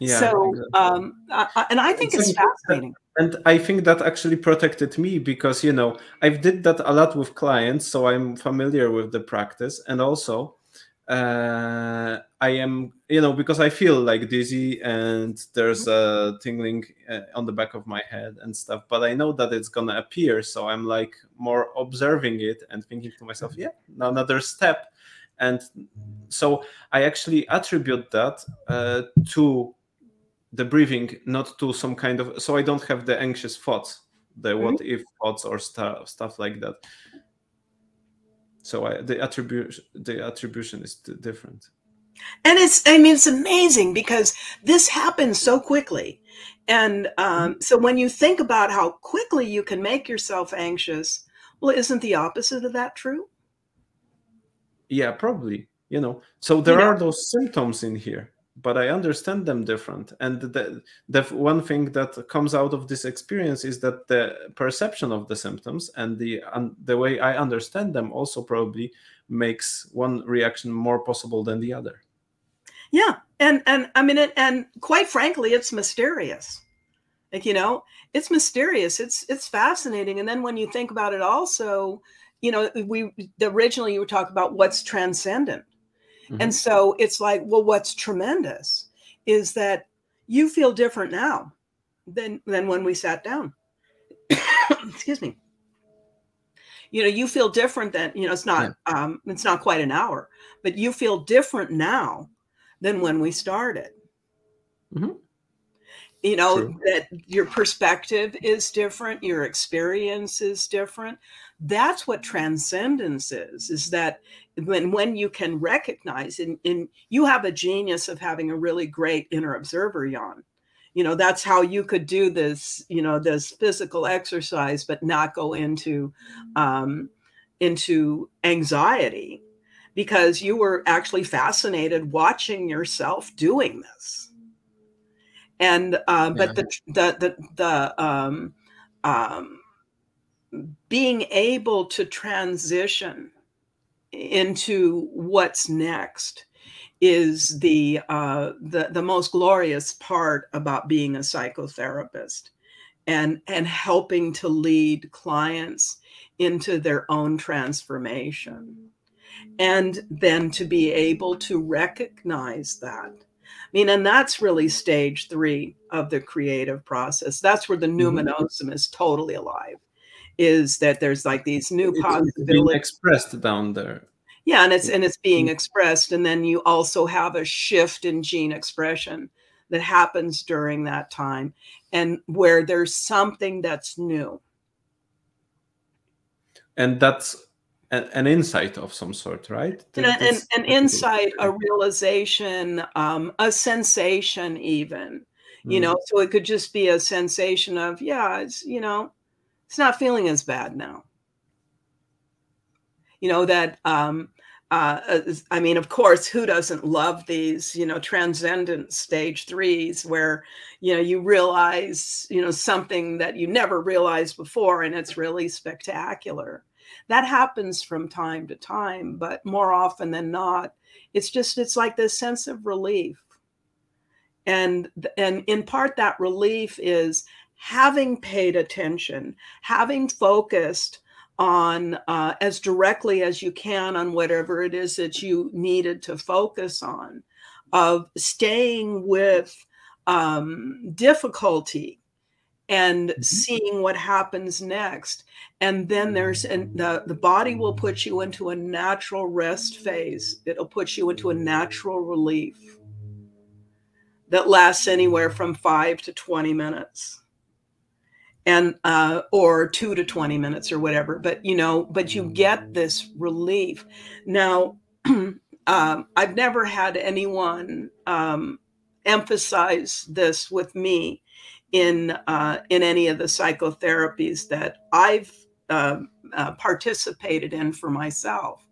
Yeah, so exactly. um, I, and i think it's, it's fascinating. and i think that actually protected me because you know i've did that a lot with clients so i'm familiar with the practice. And also uh, I am, you know, because I feel like dizzy and there's a tingling uh, on the back of my head and stuff, but I know that it's gonna appear. So I'm like more observing it and thinking to myself, yeah, another step. And so I actually attribute that uh, to the breathing, not to some kind of, so I don't have the anxious thoughts, the mm-hmm. what if thoughts or stuff, stuff like that so I, the attribution the attribution is different. And it's i mean it's amazing because this happens so quickly. And um, mm-hmm. so when you think about how quickly you can make yourself anxious well isn't the opposite of that true? Yeah probably you know. So there you know, are those symptoms in here but I understand them different. And the, the one thing that comes out of this experience is that the perception of the symptoms and the um, the way I understand them also probably makes one reaction more possible than the other. Yeah, and and I mean, and quite frankly, it's mysterious. Like you know, it's mysterious. It's it's fascinating. And then when you think about it, also, you know, we originally you were talking about what's transcendent Mm-hmm. And so it's like, well, what's tremendous is that you feel different now than than when we sat down. Excuse me. You know, you feel different than, you know, it's not yeah. um it's not quite an hour, but you feel different now than when we started. Mm-hmm you know True. that your perspective is different your experience is different that's what transcendence is is that when when you can recognize and, and you have a genius of having a really great inner observer Jan. You know that's how you could do this you know this physical exercise but not go into um into anxiety because you were actually fascinated watching yourself doing this. And uh, but yeah. the the the, the um, um, being able to transition into what's next is the uh, the the most glorious part about being a psychotherapist and and helping to lead clients into their own transformation and then to be able to recognize that I mean, and that's really stage three of the creative process. That's where the mm-hmm. numinosum is totally alive. Is that there's like these new it's possibilities expressed down there. Yeah, and it's and it's being mm-hmm. expressed, and then you also have a shift in gene expression that happens during that time, and where there's something that's new. And that's an insight of some sort, right? An, an, an insight, a realization, um, a sensation, even. You mm. know, so it could just be a sensation of, yeah, it's you know, it's not feeling as bad now. You know that. Um, uh, I mean, of course, who doesn't love these, you know, transcendent stage threes where, you know, you realize, you know, something that you never realized before, and it's really spectacular that happens from time to time but more often than not it's just it's like this sense of relief and and in part that relief is having paid attention having focused on uh, as directly as you can on whatever it is that you needed to focus on of staying with um, difficulty and mm-hmm. seeing what happens next. And then there's and the, the body will put you into a natural rest phase. It'll put you into a natural relief that lasts anywhere from five to 20 minutes and uh, or two to 20 minutes or whatever but you know but you get this relief now um, i've never had anyone um, emphasize this with me in uh, in any of the psychotherapies that I've uh, uh, participated in for myself.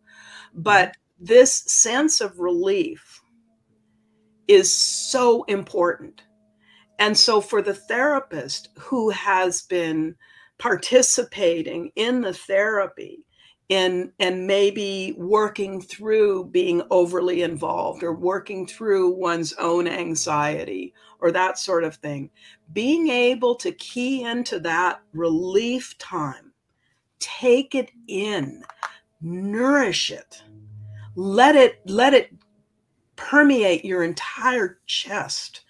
But this sense of relief is so important. And so, for the therapist who has been participating in the therapy, in, and maybe working through being overly involved or working through one's own anxiety or that sort of thing. Being able to key into that relief time, take it in, nourish it, let it, let it permeate your entire chest,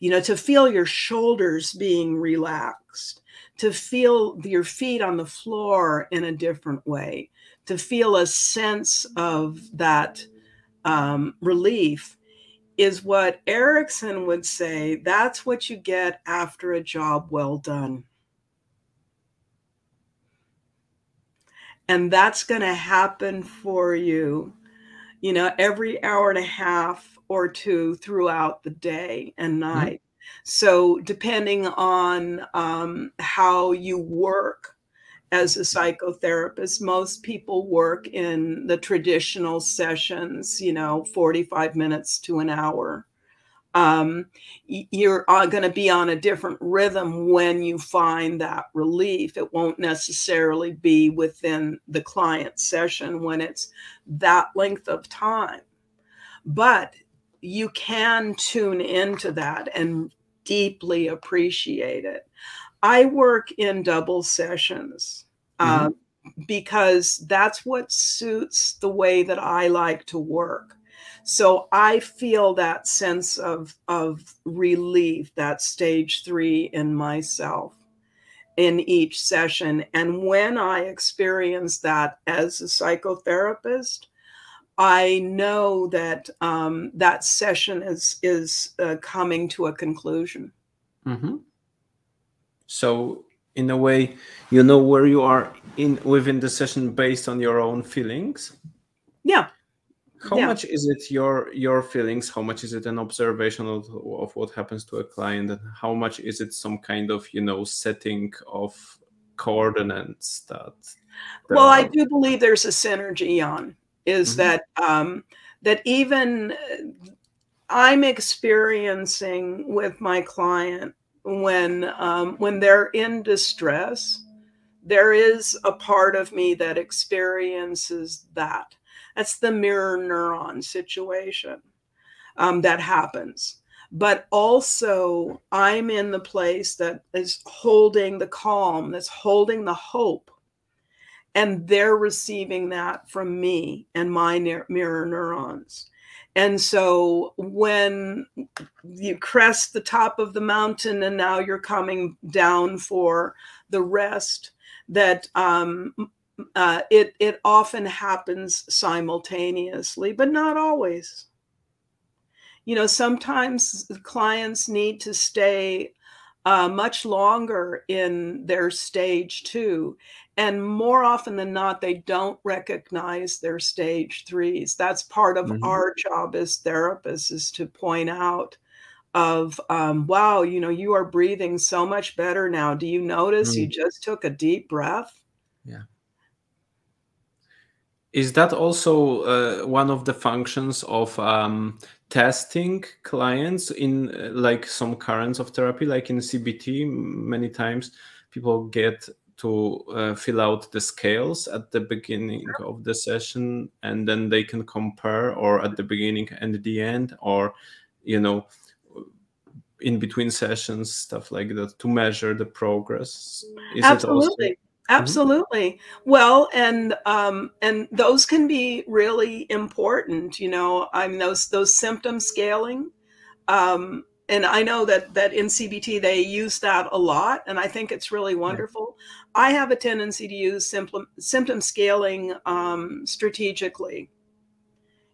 you know, to feel your shoulders being relaxed, to feel your feet on the floor in a different way, to feel a sense of that um, relief is what Erickson would say that's what you get after a job well done. And that's going to happen for you, you know, every hour and a half or two throughout the day and mm-hmm. night. Mm-hmm. So, depending on um, how you work, as a psychotherapist, most people work in the traditional sessions, you know, 45 minutes to an hour. Um, you're uh, going to be on a different rhythm when you find that relief. It won't necessarily be within the client session when it's that length of time. But you can tune into that and deeply appreciate it. I work in double sessions mm-hmm. uh, because that's what suits the way that I like to work. So I feel that sense of, of relief, that stage three in myself in each session. And when I experience that as a psychotherapist, I know that um, that session is is uh, coming to a conclusion. Mm-hmm. So, in a way, you know where you are in within the session based on your own feelings. Yeah. How yeah. much is it your your feelings? How much is it an observation of, of what happens to a client? And how much is it some kind of you know setting of coordinates that? that well, are... I do believe there's a synergy on is mm-hmm. that um, that even I'm experiencing with my client when um, when they're in distress there is a part of me that experiences that that's the mirror neuron situation um, that happens but also i'm in the place that is holding the calm that's holding the hope and they're receiving that from me and my mirror neurons and so when you crest the top of the mountain and now you're coming down for the rest, that um, uh, it, it often happens simultaneously, but not always. You know, sometimes clients need to stay uh, much longer in their stage two. And more often than not, they don't recognize their stage threes. That's part of mm-hmm. our job as therapists is to point out of um, wow you know you are breathing so much better now do you notice mm-hmm. you just took a deep breath yeah is that also uh, one of the functions of um, testing clients in uh, like some currents of therapy like in cbt many times people get to uh, fill out the scales at the beginning of the session and then they can compare or at the beginning and the end or you know in between sessions stuff like that to measure the progress. Is absolutely absolutely. Mm-hmm. well and um and those can be really important you know i mean those those symptom scaling um and I know that that in CBT they use that a lot, and I think it's really wonderful. I have a tendency to use symptom symptom scaling um, strategically.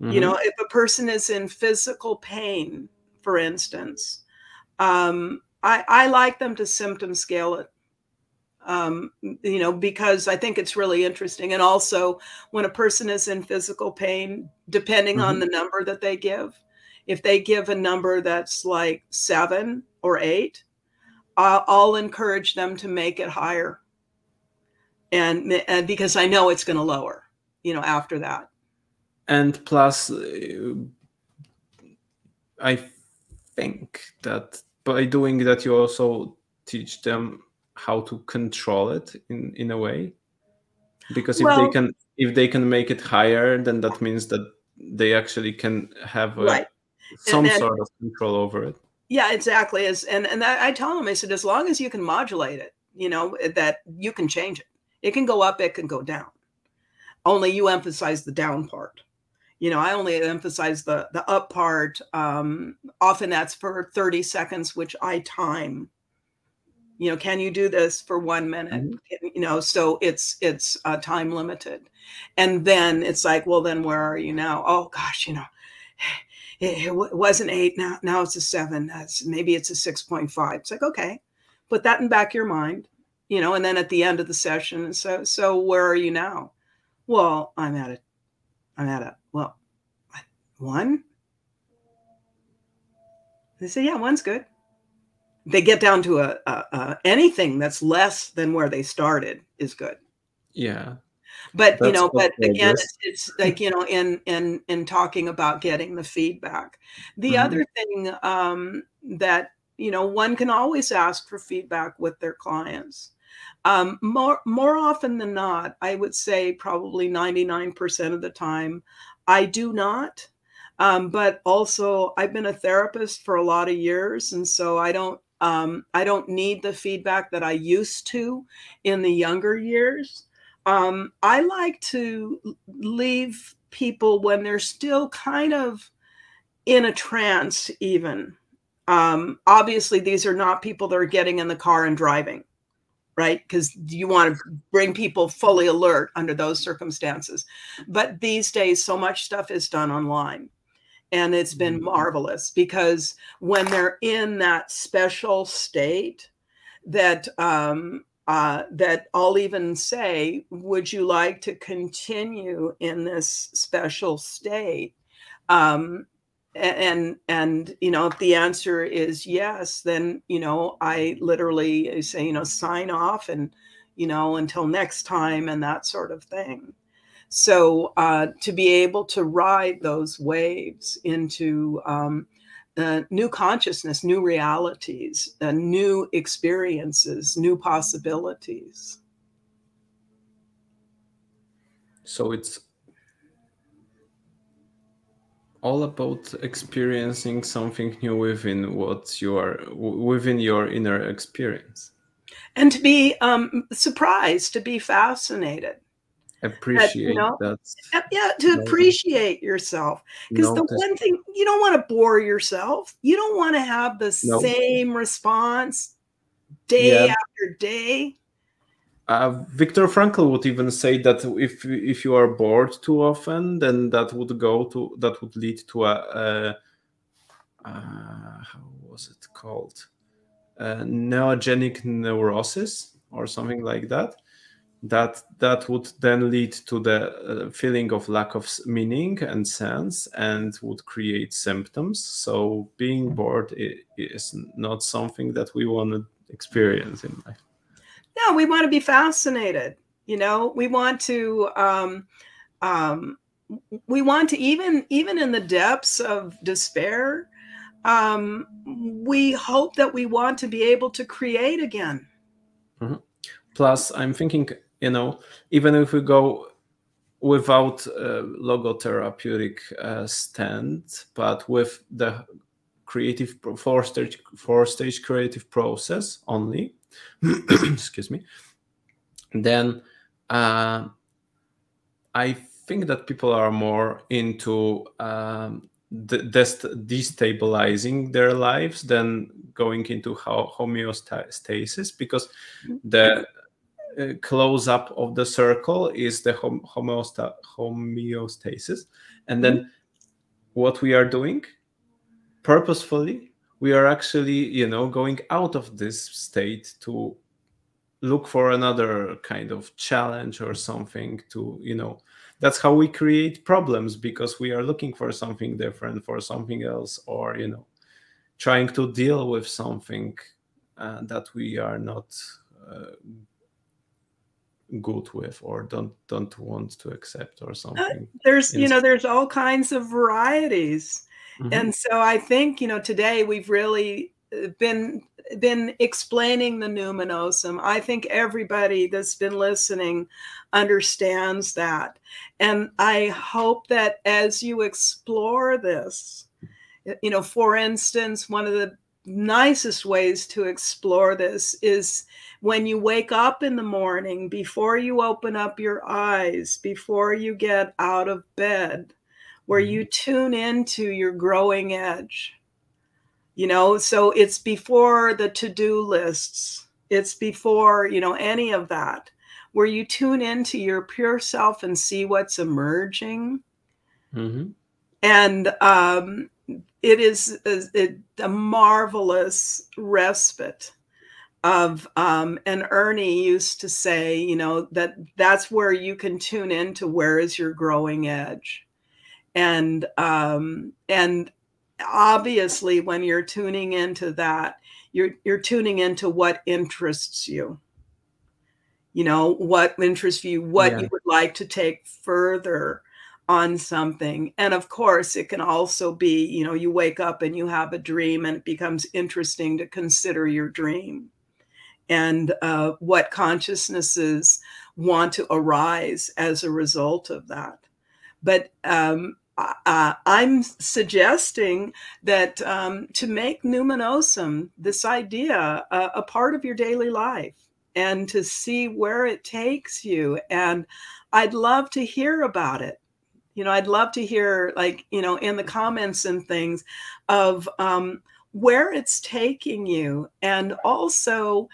Mm-hmm. You know, if a person is in physical pain, for instance, um, I, I like them to symptom scale it um, you know, because I think it's really interesting. And also, when a person is in physical pain, depending mm-hmm. on the number that they give, if they give a number that's like seven or eight, I'll, encourage them to make it higher. And, and because I know it's going to lower, you know, after that. And plus, uh, I think that by doing that, you also teach them how to control it in in a way because if well, they can if they can make it higher then that means that they actually can have a, right. Some then, sort of control over it. Yeah exactly. As and and I, I tell them i said as long as you can modulate it you know that you can change it. It can go up it can go down. Only you emphasize the down part. You know i only emphasize the the up part um often that's for 30 seconds which i time. You know can you do this for one minute? Mm-hmm. you know so it's it's uh, time limited. And then it's like well then where are you now? Oh gosh you know it, wasn't eight now now it's a seven that's maybe it's a 6.5 it's like okay put that in back of your mind you know and then at the end of the session so so where are you now? Well i'm at it i'm at a well one? They say yeah one's good. They get down to a, a, a, anything that's less than where they started is good. Yeah but that's you know but again it's, it's, like you know in in in talking about getting the feedback the mm-hmm. other thing um, that you know one can always ask for feedback with their clients um, more more often than not i would say probably 99% of the time i do not um, but also i've been a therapist for a lot of years and so i don't um, I don't need the feedback that I used to in the younger years. Um, I like to leave people when they're still kind of in a trance, even. Um, obviously, these are not people that are getting in the car and driving, right? Because you want to bring people fully alert under those circumstances. But these days, so much stuff is done online and it's been mm-hmm. marvelous because when they're in that special state that um, uh, that I'll even say, would you like to continue in this special state? Um, and and you know if the answer is yes then you know i literally say you know sign off and you know until next time and that sort of thing so uh, to be able to ride those waves into um, uh, new consciousness, new realities, uh, new experiences, new possibilities. So it's all about experiencing something new within what you are within your inner experience and to be um, surprised to be fascinated appreciate that, you know, that. yeah to appreciate yourself. Because the one thing you don't want to bore yourself. You don't want to have the same response day yeah. after day. Uh, Viktor Frankl would even say that if if you are bored too often, then that would go to that would lead to a, a uh, how was it called, a noogenic neurosis or something like that that that would then lead to the uh, feeling of lack of meaning and sense and would create symptoms. So being bored is not something that we want to experience in life. No we want to be fascinated you know? We want to um, um, we want to even even in the depths of despair um, we hope that we want to be able to create again. Mm-hmm. plus i'm thinking you know even if we go without a logotherapeutic uh, stand but with the creative four stage four stage creative process only excuse me then uh, i think that people are more into um, destabilizing their lives than going into homeostasis because mm-hmm. the uh, close up of the circle is the homeostasis. And then what we are doing purposefully we are actually you know going out of this state to look for another kind of challenge or something to you know that's how we create problems because we are looking for something different for something else or you know trying to deal with something uh, that we are not uh, good with or don't don't want to accept or uh, something there's you know there's all kinds of varieties mm-hmm. and so i think you know today we've really uh, been been explaining the numinosum. I think everybody that's been listening understands that. And I hope that as you explore this, you know, for instance, one of the nicest ways to explore this is when you wake up in the morning, before you open up your eyes, before you get out of bed, where you mm-hmm. tune into your growing edge you know so it's before the to-do lists it's before you know any of that where you tune into your pure self and see what's emerging mm-hmm. and um, it is a, a, marvelous respite of um, and ernie used to say you know that that's where you can tune into where is your growing edge and um, and obviously when you're tuning into that you're you're tuning into what interests you you know what interests you what yeah. you would like to take further on something and of course it can also be you know you wake up and you have a dream and it becomes interesting to consider your dream and uh, what consciousnesses want to arise as a result of that but um, uh, I'm suggesting that um, to make numinosum, this idea, uh, a part of your daily life and to see where it takes you. And I'd love to hear about it. You know, I'd love to hear, like, you know, in the comments and things of um, where it's taking you. And also,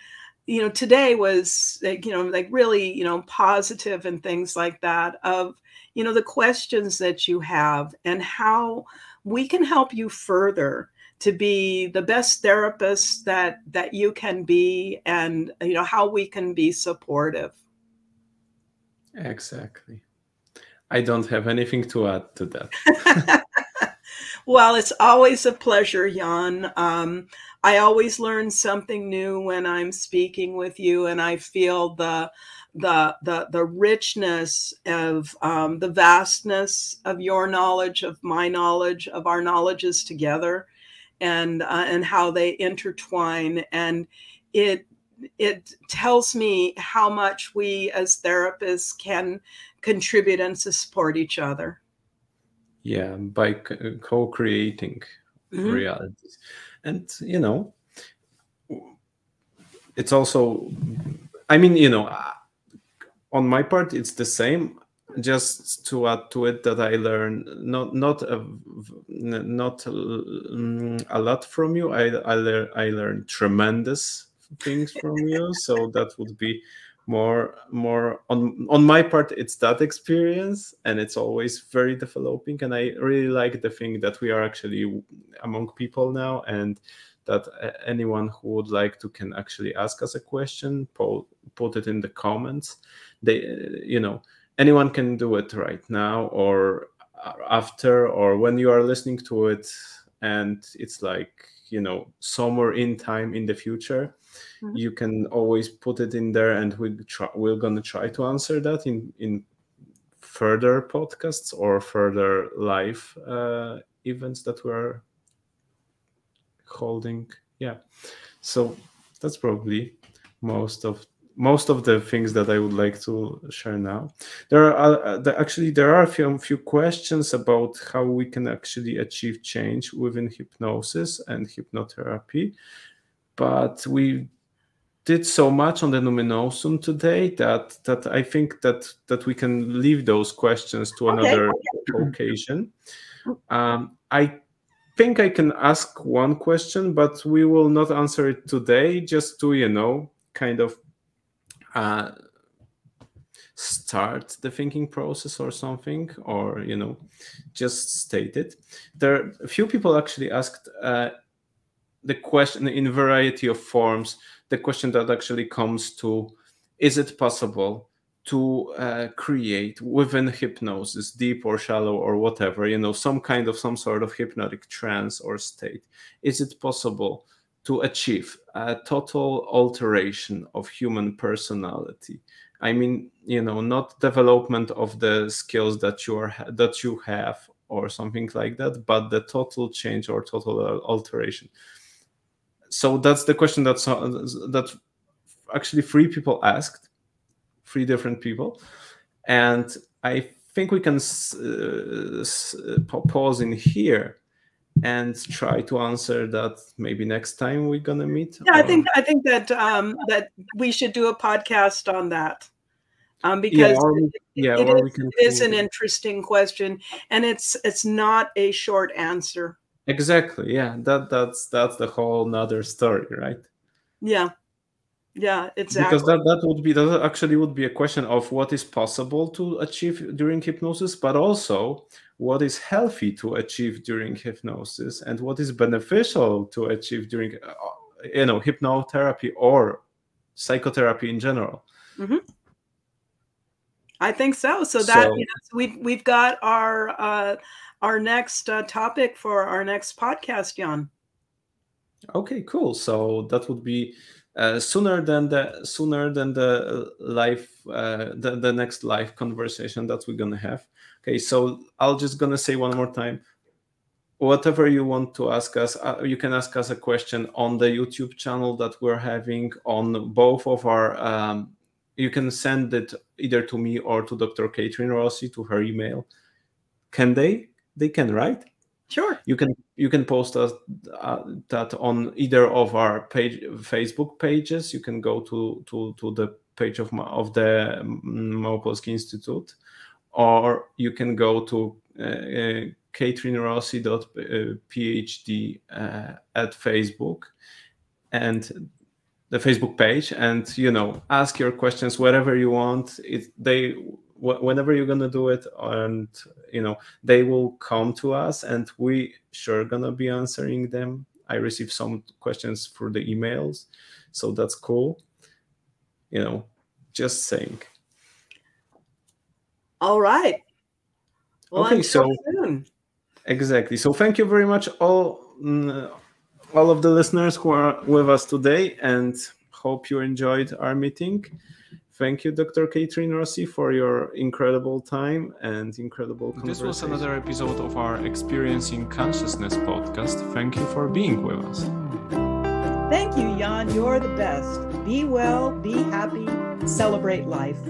you know, today was like, you know, like really, you know, positive and things like that of, you know the questions that you have and how we can help you further to be the best therapist that that you can be and you know how we can be supportive exactly i don't have anything to add to that well it's always a pleasure jan um, i always learn something new when i'm speaking with you and i feel the the the the richness of um, the vastness of your knowledge, of my knowledge, of our knowledges together, and uh, and how they intertwine. And it it tells me how much we as therapists can contribute and support each other. Yeah, by uh, co-creating mm-hmm. realities, and you know, it's also. I mean, you know uh, on my part, it's the same. Just to add to it that I learn not not a, not mm, a, lot from you. I I learn I learn tremendous things from you. So that would be more more on on my part it's that experience and it's always very developing and i really like the thing that we are actually among people now and that uh, anyone who would like to can actually ask us a question put, put it in the comments. They you know anyone can do it right now or after or when you are listening to it and it's like you know somewhere in time in the future mm-hmm. you can always put it in there and we try, we're going to try to answer that in in further podcasts or further live uh, events that we're holding yeah so that's probably most of most of the things that I would like to share now. There are uh, the, actually there are a few, few questions about how we can actually achieve change within hypnosis and hypnotherapy, but we did so much on the numinosum today that that I think that that we can leave those questions to another okay. occasion. Um, I think I can ask one question, but we will not answer it today, just to, you know, kind of uh, start the thinking process or something, or, you know, just state it. There, a few people actually asked uh, the question in a variety of forms, the question that actually comes to, is it possible to uh, create within hypnosis deep or shallow or whatever you know some kind of some sort of hypnotic trance or state is it possible to achieve a total alteration of human personality? I mean you know not development of the skills that you are that you have or something like that but the total change or total alteration so that's the question that's that actually three people asked three different people, and I think we can uh, pause in here and try to answer that maybe next time we're gonna meet. Yeah, or... I think I think that um, that we should do a podcast on that. Um, because yeah, we, yeah, it, it, is, it is an interesting question and it's it's not a short answer exactly yeah that that's that's the whole another story right yeah yeah, exactly. Because that, that would be that actually would be a question of what is possible to achieve during hypnosis, but also what is healthy to achieve during hypnosis and what is beneficial to achieve during uh, you know hypnotherapy or psychotherapy in general. Mm-hmm. I think so. So that so, you know, so we've we've got our uh, our next uh, topic for our next podcast, Jan. Okay, cool. So that would be uh, sooner than the sooner than the live uh, the, the next live conversation that we're gonna have okay so i'll just gonna say one more time whatever you want to ask us uh, you can ask us a question on the youtube channel that we're having on both of our um, you can send it either to me or to dr Kathryn Rossi to her email can they they can right Sure. You can you can post us, uh, that on either of our page Facebook pages. You can go to to to the page of of the Małopolski Institute, or you can go to uh, uh, catherinerossi.phd uh, at Facebook, and the Facebook page, and you know ask your questions wherever you want. It they whenever you're gonna do it and you know they will come to us and we sure gonna be answering them. I received some questions through the emails so that's cool. You know just saying. All right. Well, okay so soon. exactly. So thank you very much all mm, all of the listeners who are with us today and hope you enjoyed our meeting Thank you, Dr. Kathryn Rossi, for your incredible time and incredible This was another episode of our Experiencing Consciousness podcast. Thank you for being with us. Thank you, Jan. You're the best. Be well, be happy, celebrate life.